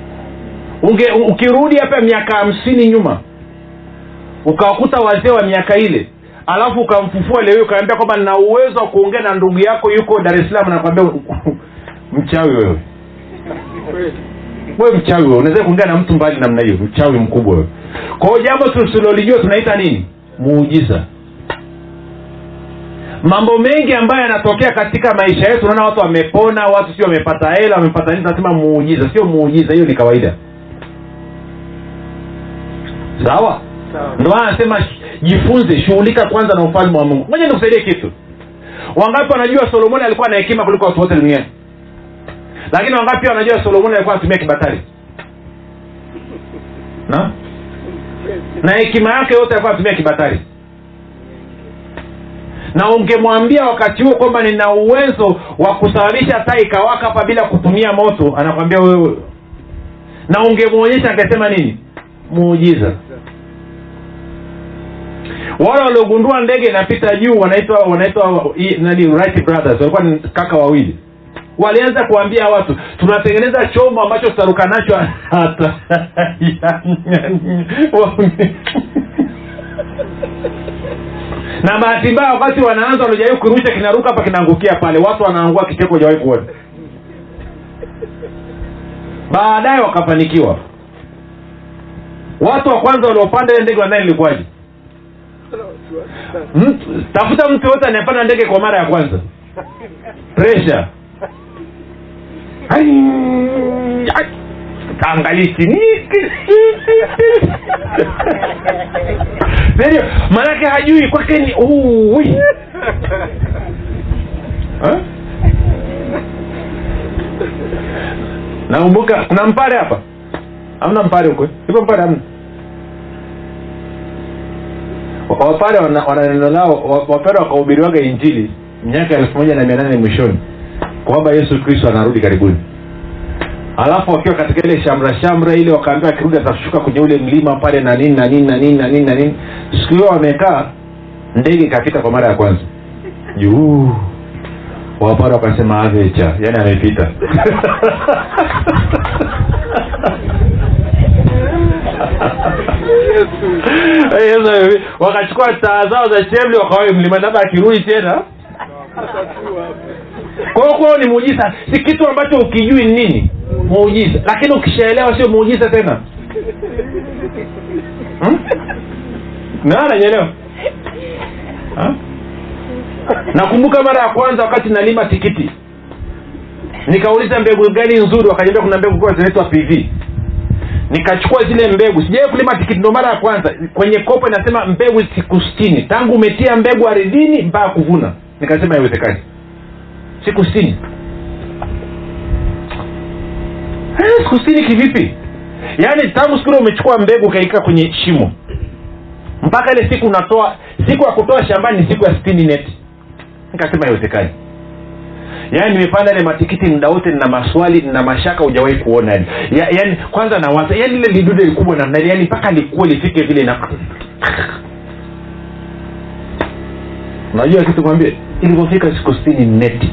Unge, ukirudi hapa miaka hamsini nyuma ukawakuta wazee wa miaka ile alafu ukamfufua leo ukaambia kwamba nina uwezo wa kuongea na ndugu yako yuko dar es salaam nakwambia mchawi wewe Wewe mchawi wewe unaweza kuongea na mtu mbali namna hiyo? Mchawi mkubwa wewe. Kwa hiyo jambo tusilolijua tunaita nini? Muujiza. Mambo mengi ambayo yanatokea katika maisha yetu unaona watu wamepona watu sio wamepata hela wamepata nini tunasema muujiza. Sio muujiza hiyo ni kawaida. Sawa? Sawa. ndio anasema jifunze shughulika kwanza na ufalme wa mungu. Moja nikusaidie kitu. Wangapi wanajua solomoni alikuwa na hekima kuliko watu wote duniani lakini wangapi wanajua solomoni alikuwa anatumia kibatari? Na? Na hekima yake yote alikuwa anatumia kibatari. Na ungemwambia wakati huo kwamba nina uwezo wa kusababisha taa ikawaka hapa bila kutumia moto anakwambia wewe. Na ungemwonyesha angesema nini? Muujiza. Wale waliogundua ndege inapita juu wanaitwa wanaitwa nani Wright brothers. Walikuwa ni kaka wawili walianza kuambia watu tunatengeneza chombo ambacho tutaruka nacho. Hata na bahati mbaya wakati wanaanza wanajaribu kurusha kinaruka hapa kinaangukia pale. Watu wanaangua kicheko jawahi kuona. Baadaye wakafanikiwa. Watu wa kwanza waliopanda ile ndege wanani ilikuwaje? Tafuta mtu yote anayepanda ndege kwa mara ya kwanza. Presha kaangalii maanake hajui kwake ni uwi. Nakumbuka kuna mpare hapa? Hamna mpare huko. Ipo mpare hamna? Wapare wana neno lao wapare wakahubiriwaga injili miaka elfu moja na mia nane mwishoni kwamba yesu kristo anarudi karibuni. Alafu wakiwa katika ile shamra shamra ile wakaambia akirudi atashuka kwenye ule mlima pale na nini na nini na nini na nini na nini. Siku hiyo wamekaa ndege ikapita kwa mara ya kwanza. Juu. Wapara wakasema avecha yani amepita. Wakachukua taa zao za chemli wakawai mlima labda akirudi tena kwa hiyo kwao ni muujiza. Si kitu ambacho ukijui nini? Muujiza. Lakini ukishaelewa sio muujiza tena. Hmm? nakumbuka mara ya kwanza wakati nalima tikiti. Nikauliza mbegu gani nzuri wakaniambia kuna mbegu kwa zinaitwa pv nikachukua zile mbegu. Sijawai kulima tikiti ndo mara ya kwanza. Kwenye kopo inasema mbegu siku stini tangu umetia mbegu aridhini mpaka kuvuna. Nikasema haiwezekani siku sitini Eh, siku sitini kivipi? Yaani tangu siku ile umechukua mbegu ukaika kwenye shimo. Mpaka ile siku unatoa siku ya kutoa shambani ni siku ya sitini neti nikasema haiwezekani. Yaani nimepanda ile matikiti muda wote nina maswali nina mashaka hujawahi kuona yani ya, yaani kwanza nawaza yaani ile lidude likubwa namna yaani mpaka likuwe lifike vile na unajua kitu kwambie ilivyofika siku sitini neti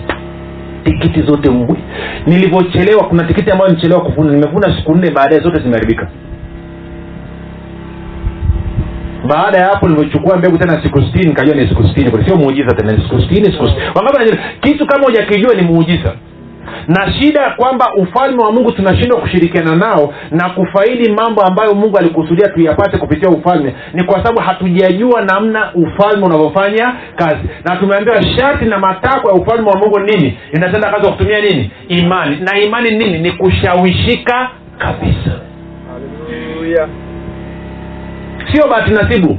tikiti zote mbwi nilivyochelewa kuna tikiti ambayo nichelewa kuvuna nimevuna siku nne baadaye zote zimeharibika. Baada ya hapo nilivyochukua mbegu tena siku sitini nikajua ni siku sitini sio muujiza tena siku sitini siku wangapi kitu kama hujakijua ni muujiza na shida ya kwamba ufalme wa mungu tunashindwa kushirikiana nao na kufaidi mambo ambayo mungu alikusudia tuyapate kupitia ufalme ni kwa sababu hatujajua namna ufalme unavyofanya kazi. Na tumeambiwa sharti na matakwa ya ufalme wa mungu nini? Inatenda kazi kwa kutumia nini? Imani. Na imani nini? Ni kushawishika kabisa. Haleluya. sio bahati nasibu.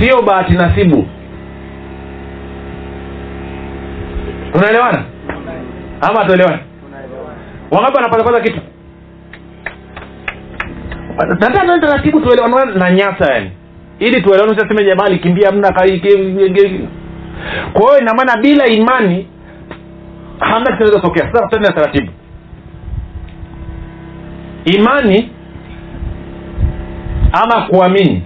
Sio bahati nasibu tunaelewana ama tuelewana wangapi wanapatapata kitu. Nataka taratibu tuelewana na nyasa yani. Ili tuelewane saseme jamaa kimbia mna kwa hiyo inamaana bila imani hamna kinaweza tokea sasa tutende na taratibu. Imani ama kuamini.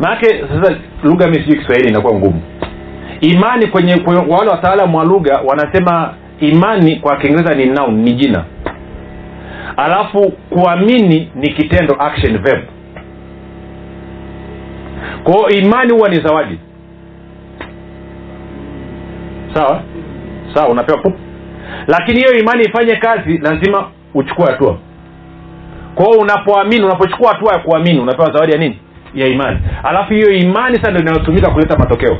Maanake sasa lugha mi sijui kiswahili inakuwa ngumu imani kwenye, kwenye wale wataalamu wa lugha wanasema imani kwa kiingereza ni noun ni jina. Alafu kuamini ni kitendo action verb. Kwao imani huwa ni zawadi. Sawa? Sawa unapewa pup lakini hiyo imani ifanye kazi lazima uchukue hatua. Kwao unapoamini unapochukua hatua ya kuamini unapewa zawadi ya nini? Ya imani. Alafu hiyo imani sasa ndio inayotumika kuleta matokeo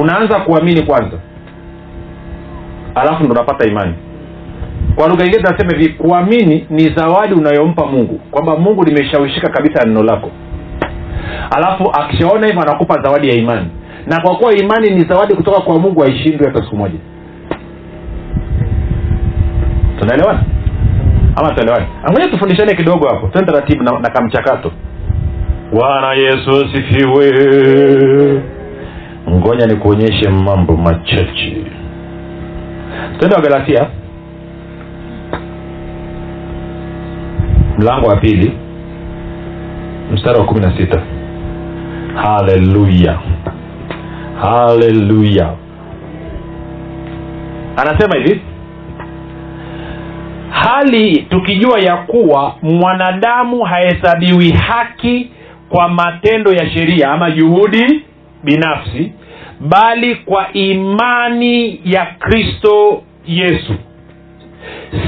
unaanza kuamini kwanza. Alafu ndo unapata imani. Kwa lugha ingine tunasema hivi kuamini ni zawadi unayompa mungu kwamba mungu limeshawishika kabisa neno lako. Alafu akishaona hivyo anakupa zawadi ya imani. Na kwa kuwa imani ni zawadi kutoka kwa mungu haishindwi hata siku moja. Tunaelewana? Ama tuelewani angoja tufundishane kidogo hapo. Tende taratibu na, na kamchakato. Bwana yesu asifiwe ngoja nikuonyeshe mambo machache. Tendo wa galatia. Mlango wa pili. Mstari wa kumi na sita. Haleluya. Haleluya. Anasema hivi. Hali tukijua ya kuwa mwanadamu hahesabiwi haki kwa matendo ya sheria ama juhudi binafsi bali kwa imani ya kristo yesu.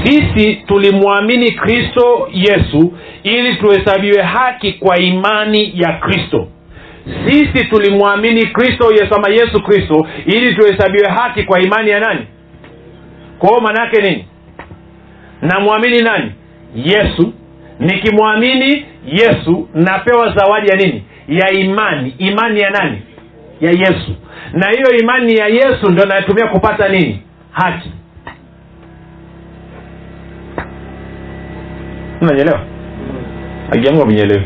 Sisi tulimwamini kristo yesu ili tuhesabiwe haki kwa imani ya kristo. Sisi tulimwamini kristo yesu ama yesu kristo ili tuhesabiwe haki kwa imani ya nani? Kwao maanaake nini? Namwamini nani? Yesu. Nikimwamini yesu napewa zawadi ya nini? Ya imani. Imani ya nani ya yesu. Na hiyo imani ya yesu ndo natumia kupata nini? Haki. Unanyelewa akiamua mnyelewi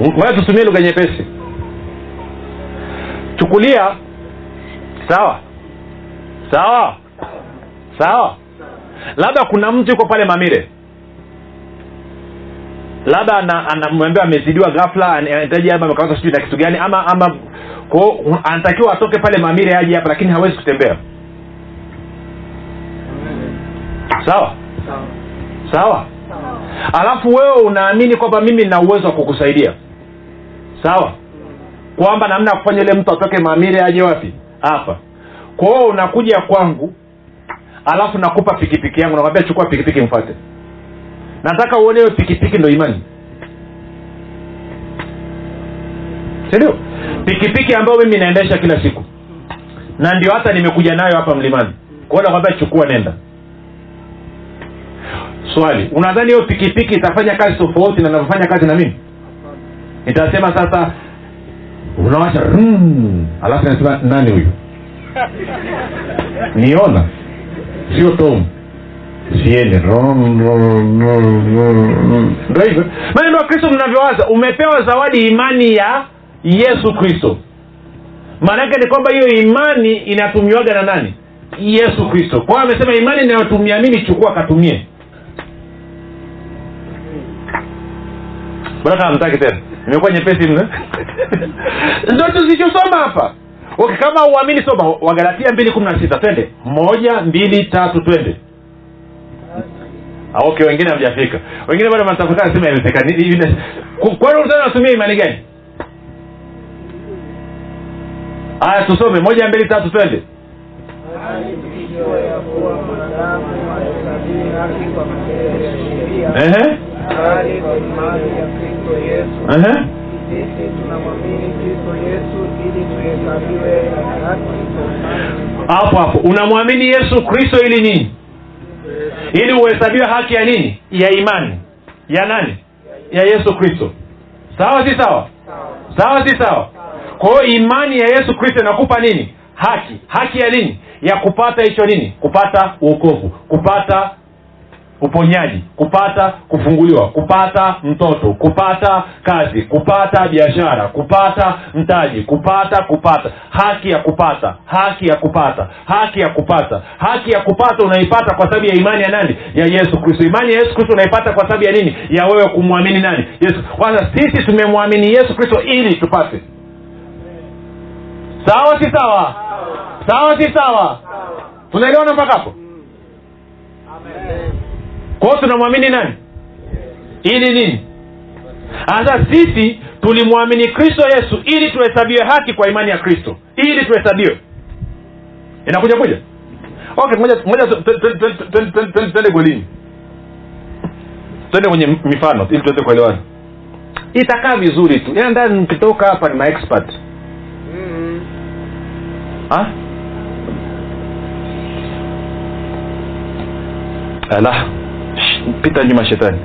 ngoja tutumie lugha nyepesi. Chukulia. Sawa. Sawa. Sawa. Labda kuna mtu yuko pale mamire labda anamwambia amezidiwa ghafla anahitaji labda sijui na kitu gani ama ama ko anatakiwa atoke pale mamire aje hapa lakini hawezi kutembea. Sawa? Sawa. Alafu wewe unaamini kwamba mimi nina uwezo wa kukusaidia. Sawa? Kwamba namna ya kufanya ile mtu atoke mamire aje wapi? Hapa. Kwao unakuja kwangu alafu nakupa pikipiki yangu nakwambia chukua pikipiki mfate nataka uone hiyo pikipiki ndo imani. Sindio pikipiki ambayo mimi naendesha kila siku. Na ndio hata nimekuja nayo hapa mlimani. Kwao nakwambia chukua nenda. Swali unadhani hiyo pikipiki itafanya kazi tofauti na navyofanya kazi na mimi? Nitasema sasa unawasha mm, alafu nasema nani huyu? Niona. Sio tom siende ndo hivyo. Kristo mnavyowaza umepewa zawadi imani ya yesu kristo. Maanaake ni kwamba hiyo imani inatumiwaga na nani? Yesu kristo. Kwa hiyo amesema imani inayotumia mimi chukua katumie. Mbona kama mtaki tena? Imekuwa nyepesi mno. Ndo tuzichosoma hapa. Okay, kama uamini soma wagalatia mbili kumi na sita. Twende. Moja mbili tatu twende okay wengine hamjafika wengine bado natumia imani gani? Haya tusome. Moja mbili tatu twende. Hapo hapo. Unamwamini yesu kristo ili nini ili uhesabiwe haki ya nini? Ya imani. Ya nani? Ya yesu kristo. Sawa si sawa? Sawa. Si sawa? Kwa hiyo imani ya yesu kristo inakupa nini? Haki. Haki ya nini? Ya kupata hicho nini? Kupata uokovu kupata uponyaji kupata kufunguliwa kupata mtoto kupata kazi kupata biashara kupata mtaji kupata kupata. Haki ya kupata haki ya kupata haki ya kupata. Haki ya kupata unaipata kwa sababu ya imani ya nani? Ya yesu kristo. Imani ya yesu kristo unaipata kwa sababu ya nini? Ya wewe kumwamini nani? Yesu. Kwanza sisi tumemwamini yesu kristo ili tupate. Sawa si sawa? Sawa si sawa? Tunaelewana mpaka hapo kwa tunamwamini nani? Ili nini? Hasa sisi tulimwamini kristo yesu ili tuhesabiwe haki kwa imani ya kristo. Ili tuhesabiwe. Inakuja kuja? Okay moja twende golini twende kwenye mifano ili tuweze kuelewana. Itakaa vizuri tu. Ila ndani mkitoka hapa ni maexpert. Mm-hmm. Ah? Pita nyuma shetani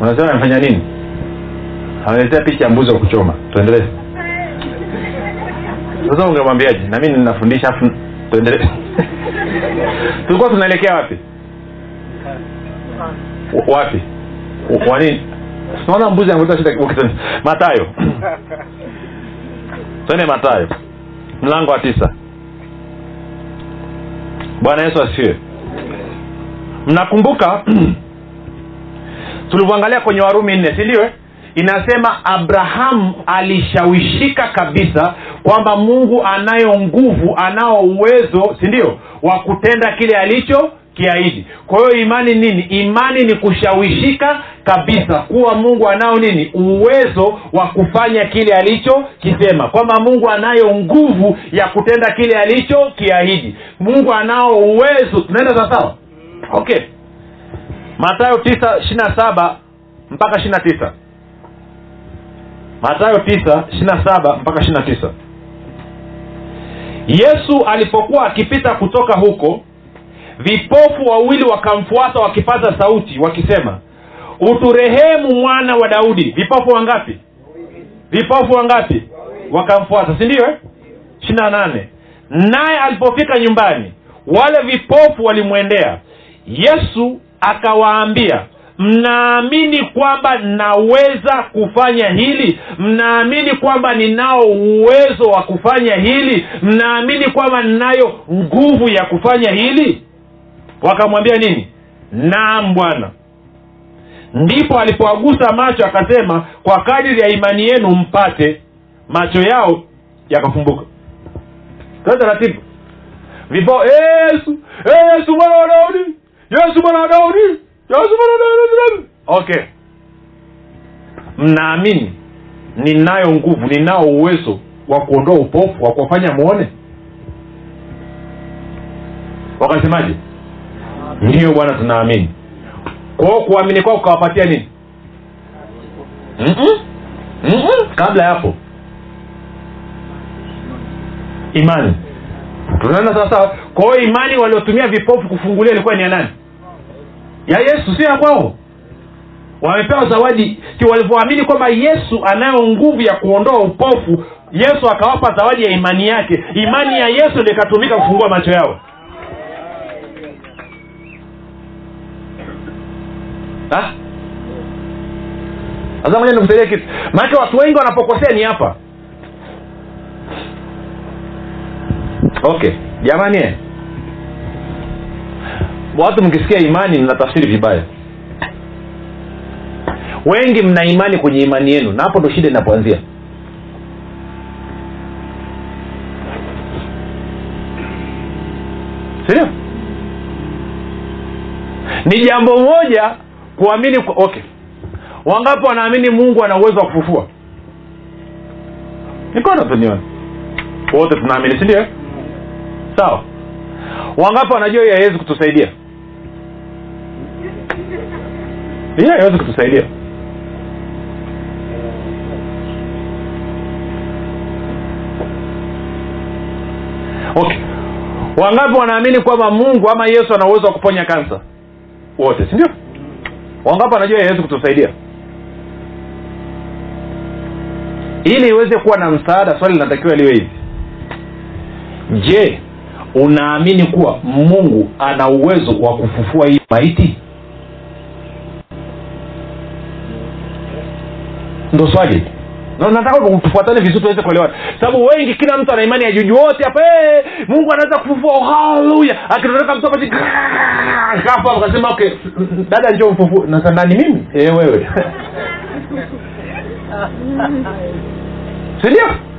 unasema amefanya nini? Ameletea picha ya mbuzi wa kuchoma. Tuendelee. Sasa ungemwambiaje? Na mimi ninafundisha afu tuendelee. Tulikuwa tunaelekea wapi? W- wapi? Kwa wanini tunaona mbuzi angeleta matayo twende matayo mlango wa tisa. Bwana yesu asifiwe mnakumbuka tulivyoangalia kwenye warumi nne sindio eh? inasema abrahamu alishawishika kabisa kwamba mungu anayo nguvu anao uwezo sindio wa kutenda kile alicho kiahidi. Kwa hiyo imani nini? Imani ni kushawishika kabisa kuwa mungu anao nini? Uwezo wa kufanya kile alichokisema kwamba mungu anayo nguvu ya kutenda kile alicho kiahidi. Mungu anao uwezo. Tunaenda sawasawa okay. Matayo tisa ishirina saba mpaka ishirina tisa. Matayo tisa ishirina saba mpaka ishirina tisa. Yesu alipokuwa akipita kutoka huko vipofu wawili wakamfuata wakipaza sauti wakisema uturehemu mwana wa daudi. Vipofu wangapi? Vipofu wangapi? Wakamfuata si ndio eh? ishirina nane. Naye alipofika nyumbani wale vipofu walimwendea yesu akawaambia mnaamini kwamba naweza kufanya hili? Mnaamini kwamba ninao uwezo wa kufanya hili? Mnaamini kwamba ninayo nguvu ya kufanya hili? Wakamwambia nini? Naam bwana. Ndipo alipoagusa macho akasema kwa kadiri ya imani yenu mpate macho yao yakafumbuka. Taratibu. Vipo yesu yesu daudi yesu mwana wa daudi. Yesu mwana wa daudi okay. Mnaamini ninayo nguvu ninao uwezo wa kuondoa upofu wa kuwafanya muone wakasemaje? Ndiyo bwana tunaamini. Kwao kuamini kwao kukawapatia nini? Mm-mm. Mm-mm. kabla ya hapo. Imani. Tunaenda sawasawa kwa hiyo imani waliotumia vipofu kufungulia ilikuwa ni ya nani ya yesu sio ya kwao. Wamepewa zawadi. Si walivyoamini kwamba yesu anayo nguvu ya kuondoa upofu yesu akawapa zawadi ya imani yake. Imani ya yesu ndio ikatumika kufungua macho yao. Sasa moja nikusaidie kitu. Maanake watu wengi wanapokosea ni hapa. Okay. Jamani. Watu mkisikia imani mnatafsiri vibaya. Wengi mna imani kwenye imani yenu na hapo ndo shida inapoanzia. Sindio? Ni jambo moja kuamini okay. Wangapo wanaamini mungu ana uwezo wa kufufua? Nikono tunione wote tunaamini sindio sawa. Wangapo wanajua hiyo haiwezi kutusaidia hiyo haiwezi kutusaidia okay. Wangapi wanaamini kwamba mungu ama yesu ana uwezo wa kuponya kansa? Wote si ndio? Wangapi wanajua haiwezi kutusaidia? Ili iweze kuwa na msaada swali linatakiwa liwe hivi. Je unaamini kuwa mungu ana uwezo wa kufufua hii maiti ndo swali. Na nataka tufuatane vizuri tuweze kuelewana. Sababu wengi kila mtu ana imani ya juju wote hapa hey, mungu anaweza kufufua. Haleluya! Akitoroka mtu hapa kafa akasema okay dada njoo mfufu nasandani mimi? Eh wewe. Sindio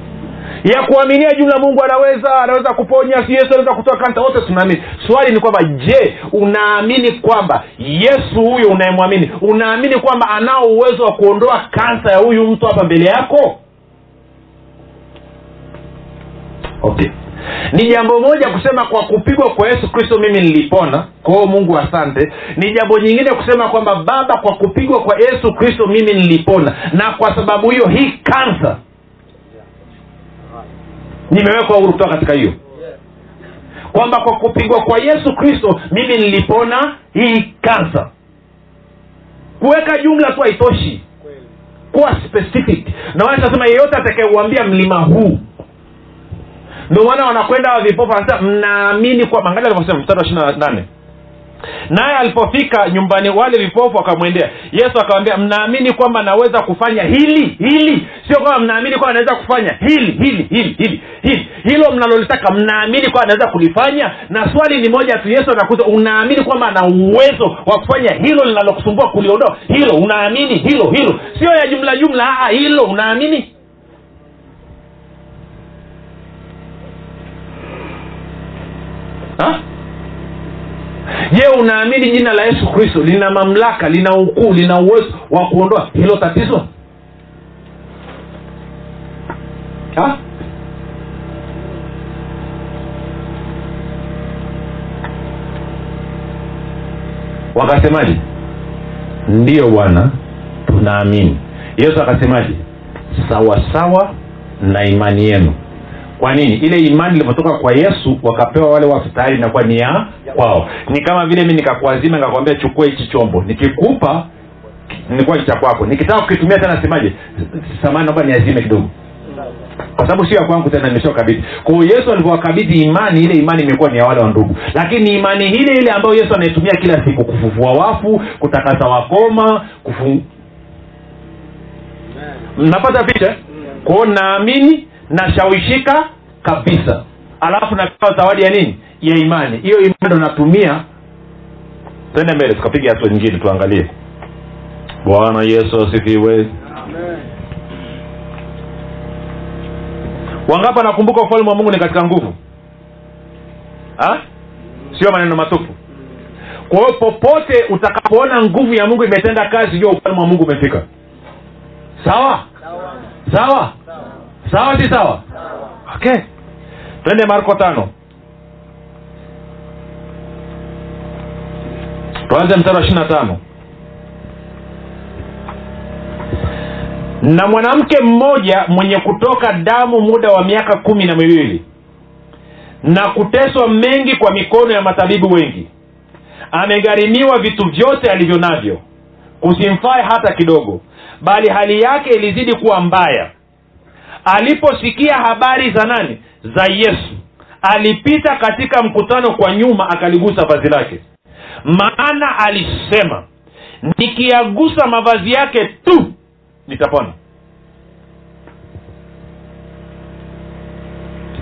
ya kuaminia jumla mungu anaweza anaweza kuponya yesu anaweza kutoa kansa wote tunaamini. Swali ni kwamba je unaamini kwamba yesu huyo unayemwamini unaamini kwamba anao uwezo wa kuondoa kansa ya huyu mtu hapa mbele yako? Okay. Ni jambo moja kusema kwa kupigwa kwa yesu kristo mimi nilipona. Kwao mungu asante. Ni jambo nyingine kusema kwamba baba kwa kupigwa kwa yesu kristo mimi nilipona. Na kwa sababu hiyo hii kansa nimewekwa huru kutoka katika hiyo. Kwamba kwa kupigwa kwa yesu kristo mimi nilipona hii kansa kuweka jumla tu haitoshi. Kuwa specific. Na wanasema yeyote atakayeuambia mlima huu. Ndio maana wanakwenda wa vipofu wanasema mnaamini kwamba angalia alivyosema mstari wa ishiri na nane naye alipofika nyumbani wale vipofu wakamwendea. Yesu akawambia mnaamini kwamba naweza kufanya hili hili? Sio kwamba mnaamini kwamba naweza kufanya hili hili hili hili hili. Hilo mnalolitaka mnaamini kwamba anaweza kulifanya? Na swali ni moja tu yesu anakuza unaamini kwamba ana uwezo wa kufanya hilo linalokusumbua kuliondoa? Hilo unaamini hilo hilo? Sio ya jumla jumla aa hilo unaamini? Ha? Je unaamini jina la yesu kristo? Lina mamlaka lina ukuu lina uwezo wa kuondoa hilo tatizo? Ha? wakasemaje? Ndiyo bwana tunaamini. Yesu akasemaje? Sawasawa na imani yenu kwa nini? Ile imani ilivyotoka kwa yesu wakapewa wale watu tayari inakuwa ni ya kwao. Ni kama vile mi nikakuazima nikakwambia chukua hichi chombo. Nikikupa nilikuwa cha kwako. Nikitaka kukitumia tena semaje samani naomba niazime kidogo. Kwa sababu sio ya kwangu tena nimeshakabidhi. Kwa hiyo yesu alivyowakabidhi imani ile imani imekuwa ni ya wale wa ndugu. Lakini imani ile ile ambayo yesu anaitumia kila siku kufufua wafu kutakasa wakoma kufu... mnapata picha? Kwao naamini nashawishika kabisa. Alafu napewa zawadi ya nini? Ya imani. Hiyo imani ndo natumia. Twende mbele tukapiga hatua nyingine tuangalie. Bwana yesu asifiwe. Wangapi anakumbuka ufalme wa mungu ni katika nguvu? Ha? sio maneno matupu. Kwa hiyo popote utakapoona nguvu ya mungu imetenda kazi jua ufalme wa mungu umefika. Sawa sawa? Sawa si sawa? Okay twende marko tano. Tuanze mstari wa ishiri na tano. Na mwanamke mmoja mwenye kutoka damu muda wa miaka kumi na miwili na kuteswa mengi kwa mikono ya matabibu wengi amegharimiwa vitu vyote alivyo navyo kusimfae hata kidogo bali hali yake ilizidi kuwa mbaya aliposikia habari za nani? Za yesu. Alipita katika mkutano kwa nyuma akaligusa vazi lake. Maana alisema nikiyagusa mavazi yake tu nitapona.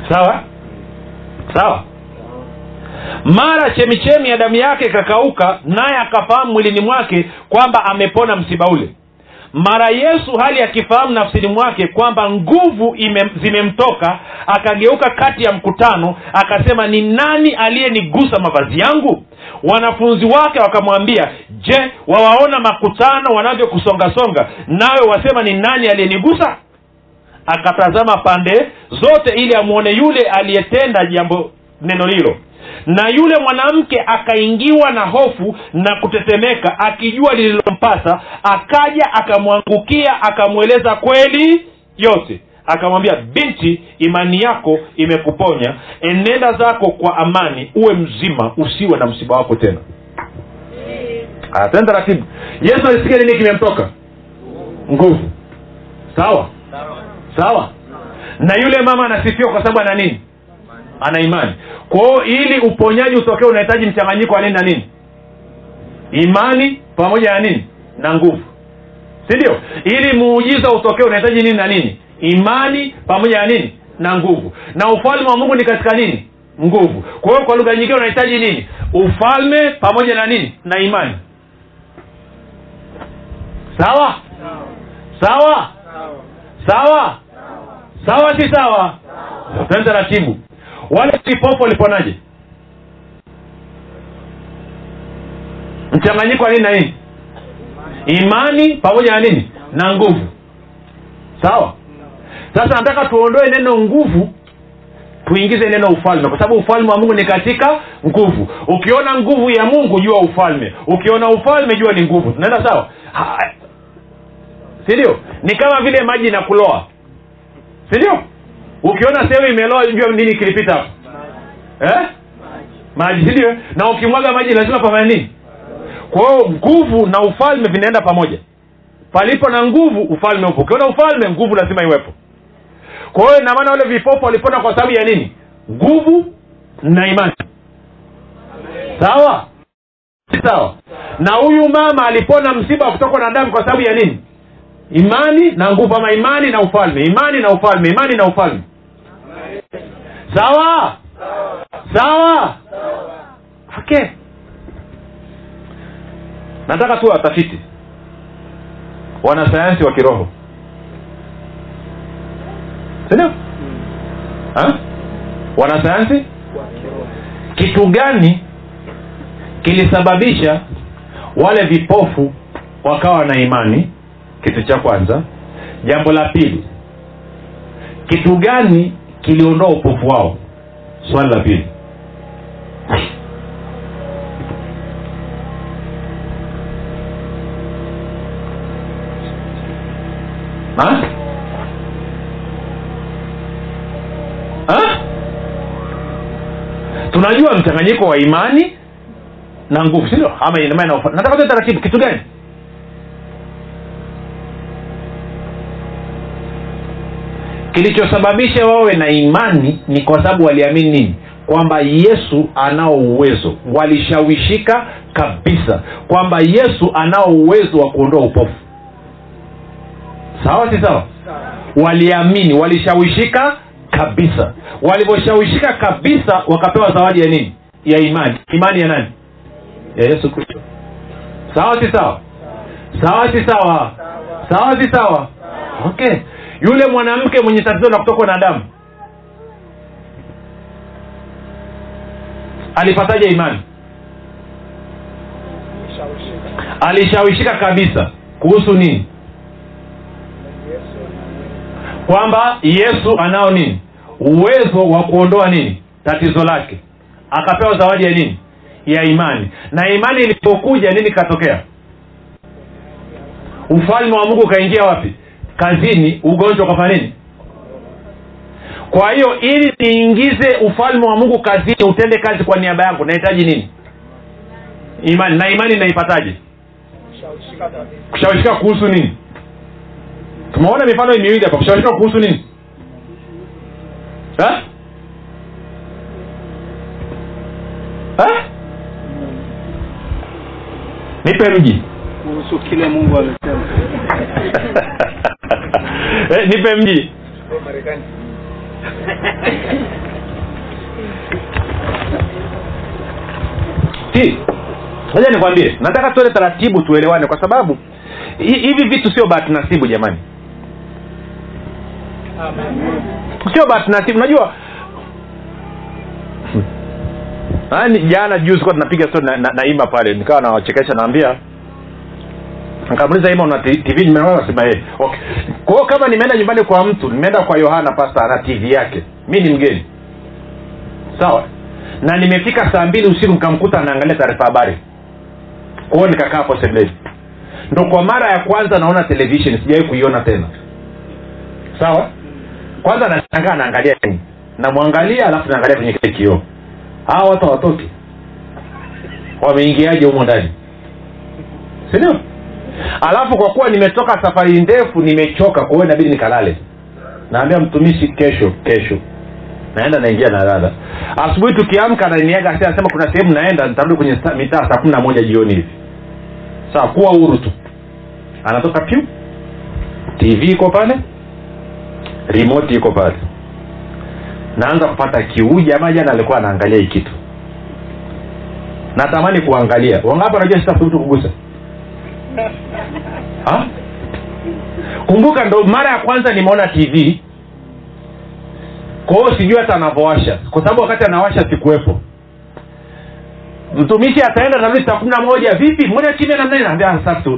Sawa? Sawa? Mara chemichemi ya damu yake ikakauka naye akafahamu mwilini mwake kwamba amepona msiba ule mara yesu hali akifahamu nafsini mwake kwamba nguvu ime, zimemtoka akageuka kati ya mkutano akasema ni nani aliyenigusa mavazi yangu? Wanafunzi wake wakamwambia je wawaona makutano wanavyokusongasonga nawe wasema ni nani aliyenigusa? Akatazama pande zote ili amwone yule aliyetenda jambo neno hilo na yule mwanamke akaingiwa na hofu na kutetemeka akijua lililompasa akaja akamwangukia akamweleza kweli yote. Akamwambia binti imani yako imekuponya. Enenda zako kwa amani uwe mzima usiwe na msiba wako tena. Tena taratibu. Yesu alisikia nini kimemtoka? Nguvu. Sawa? Sawa. Na yule mama anasifiwa kwa sababu ana nini? Ana imani kwa ili uponyaji utokee unahitaji mchanganyiko wa nini na nini? Imani pamoja na nini? Na nguvu. Si ndio? Ili muujiza utokee unahitaji nini na nini? Imani pamoja na nini? Na nguvu. Na ufalme wa mungu ni katika nini? Nguvu. Kwa hiyo kwa lugha nyingine unahitaji nini? Ufalme pamoja na nini? Na imani. Sawa? Sawa? Sawa. Sawa? Si sawa? Twende taratibu wale vipofu waliponaje? Mchanganyiko wa nini na nini? Imani pamoja na nini? Na nguvu. Sawa? Sasa nataka tuondoe neno nguvu tuingize neno ufalme kwa sababu ufalme wa mungu ni katika nguvu. Ukiona nguvu ya mungu jua ufalme. Ukiona ufalme jua ni nguvu. Tunaenda sawa? Sindio ni kama vile maji inakuloa sindio ukiona sehemu imeloa jua nini kilipita. Eh? maji sindio na ukimwaga maji lazima pafanya nini? Kwa hiyo nguvu na ufalme vinaenda pamoja. Palipo na nguvu ufalme upo. Ukiona ufalme nguvu lazima iwepo. Kwa hiyo inamaana wale vipofu walipona kwa sababu ya nini? Nguvu na imani. Sawa? Sawa. Na huyu mama alipona msiba wa kutokwa na damu kwa sababu ya nini? Imani na nguvu ama imani na ufalme. Imani na ufalme imani na ufalme sawa? Sawa? Okay. Nataka tu watafiti. Wanasayansi wa kiroho. Sindio? Wanasayansi? Kitu gani kilisababisha wale vipofu wakawa na imani? Kitu cha kwanza. Jambo la pili kitu gani kiliondoa upofu wao. Swali la pili. Tunajua mchanganyiko wa imani na nguvu sindio ama nataka taratibu kitu gani kilichosababisha wawe na imani ni kwa sababu waliamini nini? Kwamba yesu anao uwezo. Walishawishika kabisa kwamba yesu anao uwezo wa kuondoa upofu. Sawa si sawa? Waliamini walishawishika kabisa. Walivyoshawishika kabisa wakapewa zawadi ya nini? Ya imani. Imani ya nani? Ya yesu kristo. Sawa si sawa? Sawa si sawa? Sawa si sawa? Okay yule mwanamke mwenye tatizo la kutokwa na damu. Alipataje imani? Alishawishika kabisa. Kuhusu nini? Kwamba yesu anao nini? Uwezo wa kuondoa nini? Tatizo lake. Akapewa zawadi ya nini? Ya imani. Na imani ilipokuja nini katokea ufalme wa mungu ukaingia wapi kazini ugonjwa ukafanya nini? Kwa hiyo ili niingize ufalme wa mungu kazini utende kazi kwa niaba yangu nahitaji nini? Imani. Na imani naipataje? Kushawishika kuhusu nini? Tumeona mifano miwili hapa kushawishika kuhusu nini? Ha? Ha? nipe mji kuhusu kile mungu amesema eh, nipe mji. Si moja nikwambie nataka tuende taratibu tuelewane kwa sababu hivi vitu sio bahati nasibu jamani. Sio bahati nasibu unajua yaani jana juzi kuwa tunapiga stori na, na, na pale nikawa nawachekesha naambia nikamuliza ima una tv nimeona sema yeye okay. Kwa hiyo kama nimeenda nyumbani kwa mtu nimeenda kwa yohana pasta ana tv yake mi ni mgeni. Sawa? Na nimefika saa mbili usiku nikamkuta anaangalia taarifa habari. Kwao nikakaa hapo sebuleni ndo kwa mara ya kwanza naona televishen sijawahi kuiona tena. Sawa? Kwanza nashangaa naangalia nini? Namwangalia alafu naangalia kwenye kile kioo. Hawa watu hawatoki. Wameingiaje humo ndani? Sindio alafu kwa kuwa nimetoka safari ndefu nimechoka kwa hiyo inabidi nikalale. Naambia mtumishi kesho kesho. Naenda naingia nalala asubuhi tukiamka naniaga nasema kuna sehemu naenda nitarudi kwenye mitaa saa kumi na moja jioni hivi. Sawa kuwa huru tu. Anatoka pyu tv iko pale remote iko pale. Naanza kupata kiu jamaa jana alikuwa anaangalia hii kitu. Natamani kuangalia. Wangapi anajua sitasubutu kugusa ha? kumbuka ndo mara ya kwanza nimeona tv kwa hiyo sijui hata anavyowasha. Kwa sababu wakati anawasha sikuwepo. Mtumishi ataenda narudi saa kumi na moja. Vipi? Mbona kimya namna naambia sasa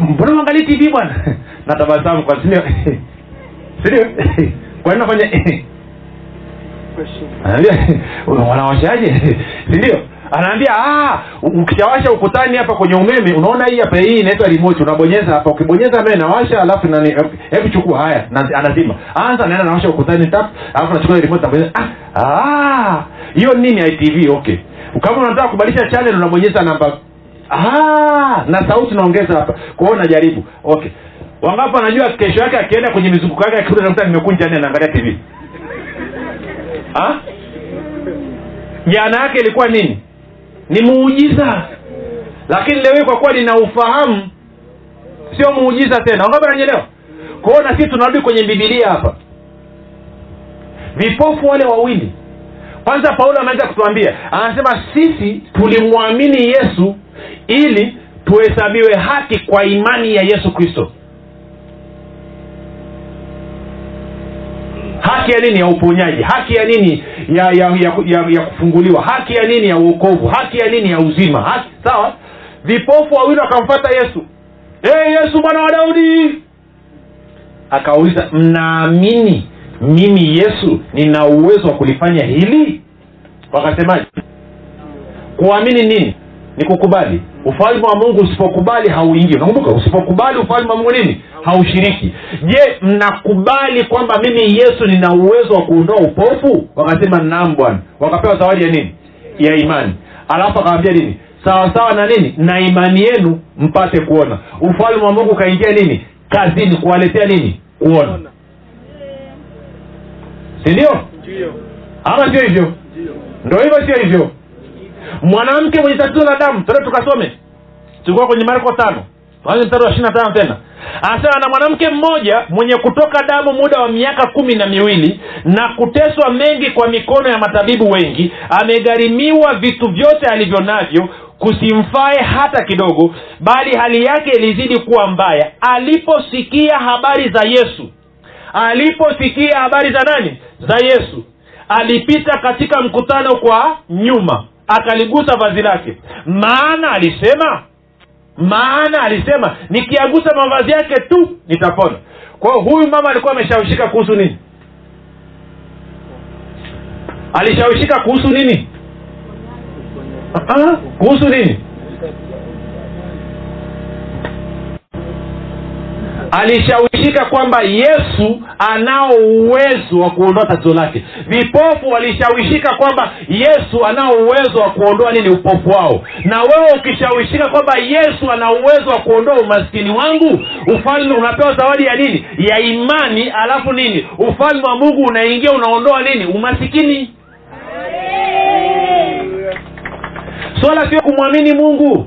mbona uangalii tv bwana? Natabasamu kwa sindio sindio kwa nini nafanya wanawashaje sindio anaambia "Ah, ukishawasha ukutani hapa kwenye umeme unaona hii hapa hii inaitwa remote unabonyeza hapa ukibonyeza mbele nawasha alafu nani hebu chukua haya. Na anazima. Anza naenda nawasha ukutani tap alafu nachukua remote nabonyeza ah ah hiyo nini itv okay. Kama unataka kubadilisha channel unabonyeza namba ah na sauti naongeza hapa. Kwa hiyo najaribu. Okay. Wangapi anajua kesho yake akienda kwenye mizunguko yake akikuta nakuta nimekunja nne naangalia tv ah? Jana yake ilikuwa nini ni muujiza. Lakini leo hii kwa kuwa nina ufahamu sio muujiza tena. Wangapi nanyelewa kwao na sisi tunarudi kwenye bibilia hapa. Vipofu wale wawili. Kwanza paulo ameweza kutuambia anasema sisi tulimwamini yesu ili tuhesabiwe haki kwa imani ya yesu kristo haki ya nini ya uponyaji? Haki ya nini ya ya, ya, ya, ya kufunguliwa? Haki ya nini ya uokovu haki ya nini ya uzima? Haki sawa? Vipofu wawili wakamfata yesu. Hey, yesu bwana wa daudi! Akauliza mnaamini mimi yesu nina uwezo wa kulifanya hili? Wakasemaje? Kuamini nini ni kukubali. Ufalme wa mungu usipokubali hauingii. Unakumbuka? Usipokubali ufalme wa mungu nini? Haushiriki. Je mnakubali kwamba mimi yesu nina uwezo wa kuondoa upofu? Wakasema naam bwana. Wakapewa zawadi ya nini? Ya imani. Alafu akawambia nini? Sawasawa na nini? Na imani yenu mpate kuona. Ufalme wa mungu ukaingia nini? Kazini kuwaletea nini? Kuona. Sindio ama sio hivyo? Ndo hivyo sio hivyo mwanamke mwenye tatizo la damu tende tukasome. Tulikuwa kwenye marko tano. Tuanze mstari wa ishiri tano tena. Anasema na mwanamke mmoja mwenye kutoka damu muda wa miaka kumi na miwili na kuteswa mengi kwa mikono ya matabibu wengi amegharimiwa vitu vyote alivyo navyo kusimfae hata kidogo bali hali yake ilizidi kuwa mbaya. Aliposikia habari za yesu aliposikia habari za nani? Za yesu. Alipita katika mkutano kwa nyuma akaligusa vazi lake. Maana alisema maana alisema nikiagusa mavazi yake tu nitapona. Kwa huyu mama alikuwa ameshawishika kuhusu nini? Alishawishika kuhusu nini? Ah, kuhusu nini alishawishika kwamba yesu anao uwezo wa kuondoa tatizo lake. Vipofu walishawishika kwamba yesu anao uwezo wa kuondoa nini? Upofu wao. Na wewe ukishawishika kwamba yesu ana uwezo wa kuondoa umaskini wangu ufalme unapewa zawadi ya nini? Ya imani alafu nini? Ufalme wa mungu unaingia unaondoa nini? Umasikini. Swala sio kumwamini mungu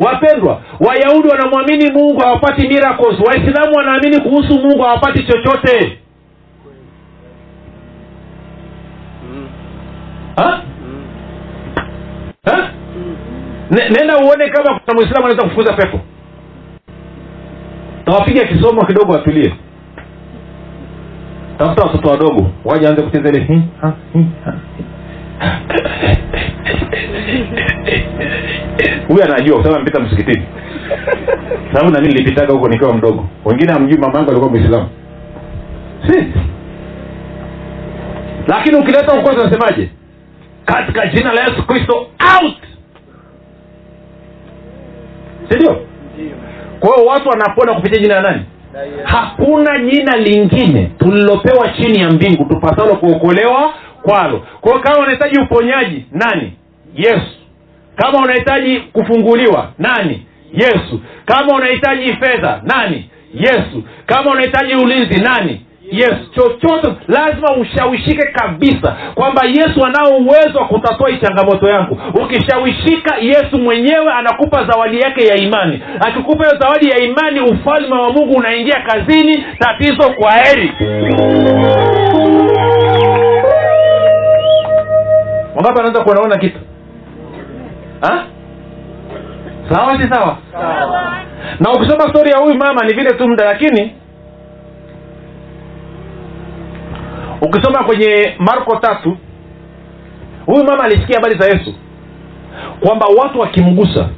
wapendwa wayahudi wanamwamini mungu hawapati miracles waislamu wanaamini kuhusu mungu hawapati chochote Mm. ha? Mm. Ha? Ne- nenda uone kama kuna mwislamu anaweza kufukuza pepo tawapiga kisomo kidogo watulie tafuta watoto wadogo waje anze kucheza huyu anajua kwa sababu amepita msikitini. Sababu nami nilipitaga huko nikiwa mdogo. Wengine hamjui mama yangu alikuwa mwislamu si. Lakini ukileta ukozi unasemaje? Katika jina la yesu kristo out. Sindio Ndio. kwa hiyo watu wanapona kupitia jina la nani? Hakuna jina lingine tulilopewa chini ya mbingu tupasalo kuokolewa kwalo. Kwao kama unahitaji uponyaji nani yesu. Kama unahitaji kufunguliwa nani? Yesu. Kama unahitaji fedha nani? Yesu. Kama unahitaji ulinzi nani? Yesu. Chochote lazima ushawishike kabisa kwamba yesu anao uwezo wa kutatua hii changamoto yangu. Ukishawishika yesu mwenyewe anakupa zawadi yake ya imani. Akikupa hiyo zawadi ya imani ufalme wa mungu unaingia kazini. Tatizo kwa heri. Wangapi anaweza kunaona kitu ha? sawa si sawa? Sawa. na ukisoma stori ya huyu mama ni vile tu muda lakini ukisoma kwenye marko tatu huyu mama alisikia habari za yesu kwamba watu wakimgusa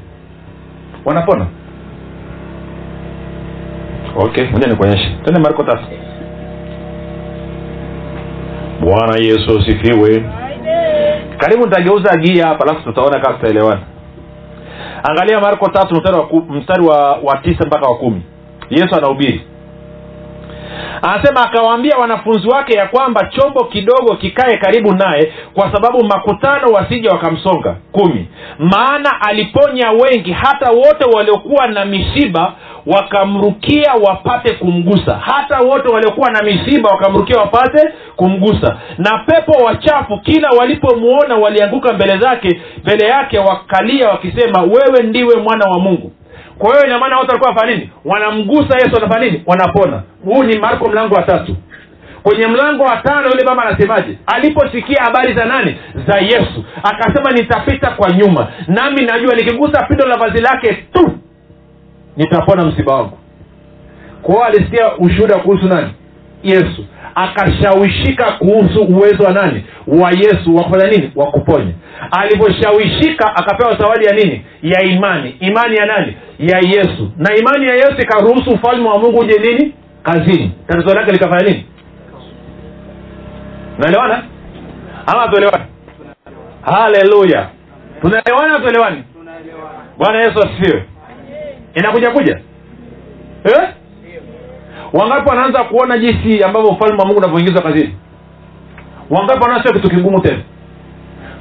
wanapona. Okay moja nikuonyeshe. Tende marko tatu. Bwana yesu asifiwe karibu nitageuza gia hapa alafu tutaona kama tutaelewana. Angalia marko tatu mstari wa, mstari wa, wa tisa mpaka wa kumi. Yesu anahubiri. Anasema akawaambia wanafunzi wake ya kwamba chombo kidogo kikae karibu naye kwa sababu makutano wasija wakamsonga. Kumi. Maana aliponya wengi hata wote waliokuwa na mishiba wakamrukia wapate kumgusa. Hata wote waliokuwa na misiba wakamrukia wapate kumgusa. Na pepo wachafu kila walipomwona walianguka mbele zake mbele yake wakalia wakisema wewe ndiwe mwana wa mungu. Kwa hiyo inamaana wote walikuwa wanafanya nini? Wanamgusa yesu wanafanya nini? Wanapona. Huu ni marko mlango wa tatu. Kwenye mlango wa tano yule mama anasemaje? Aliposikia habari za nani? Za yesu. Akasema nitapita kwa nyuma. Nami najua nikigusa pindo la vazi lake tu nitapona msiba wangu. Kwa hiyo alisikia ushuhuda kuhusu nani? Yesu. Akashawishika kuhusu uwezo wa nani? Wa yesu. Wa kufanya nini? Wa kuponya. Alivyoshawishika akapewa zawadi ya nini? Ya imani. Imani ya nani? Ya yesu. Na imani ya yesu ikaruhusu ufalme wa mungu uje nini? Kazini. Tatizo lake likafanya nini? Naelewana ama tuelewani haleluya. Tunaelewana tuelewani bwana yesu asifiwe inakuja kuja? Eh? wangapi wanaanza kuona jinsi ambavyo ufalme wa mungu unavyoingizwa kazini? Wangapi wanaona sio kitu kigumu tena?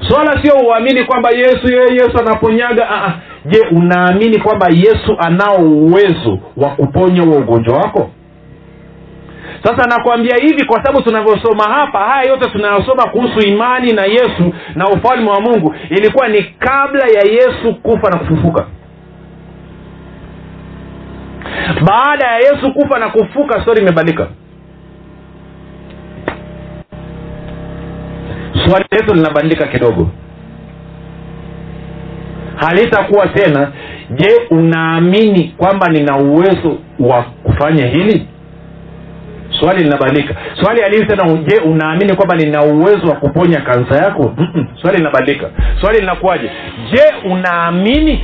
Swala sio uamini kwamba yesu yeye yesu anaponyaga ah, ah. je unaamini kwamba yesu anao uwezo wa kuponya huo ugonjwa wako? Sasa nakwambia hivi kwa sababu tunavyosoma hapa haya yote tunayosoma kuhusu imani na yesu na ufalme wa mungu ilikuwa ni kabla ya yesu kufa na kufufuka baada ya yesu kufa na kufuka stori imebadilika. Swali letu linabadilika kidogo. Halitakuwa tena je unaamini kwamba nina uwezo wa kufanya hili? Swali linabadilika. Swali halisi tena je unaamini kwamba nina uwezo wa kuponya kansa yako? Swali linabadilika. Swali linakuwaje? Je unaamini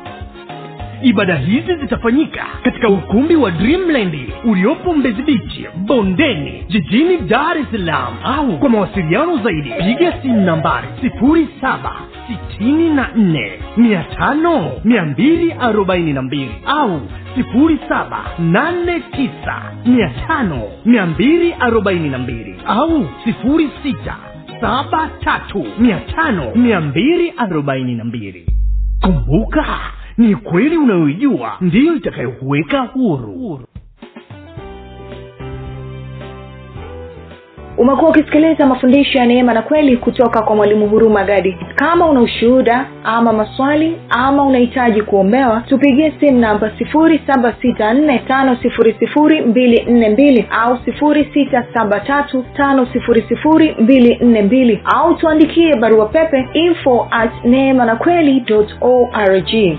ibada hizi zitafanyika katika ukumbi wa dreamland uliopo mbezi bichi bondeni jijini dar es salaam. Au kwa mawasiliano zaidi piga simu nambari sifuri saba sitini na nne mia tano mia mbili arobaini na mbili au sifuri saba nane tisa mia tano mia mbili arobaini na mbili au sifuri sita saba tatu mia tano mia kumbuka ni kweli unayoijua? Ndiyo itakayokuweka huru. Umekuwa ukisikiliza mafundisho ya neema na kweli kutoka kwa mwalimu huruma gadi. Kama una ushuhuda ama maswali ama unahitaji kuombewa tupigie simu namba 7645242 au 6735242 au tuandikie barua pepe info at neema na kweli org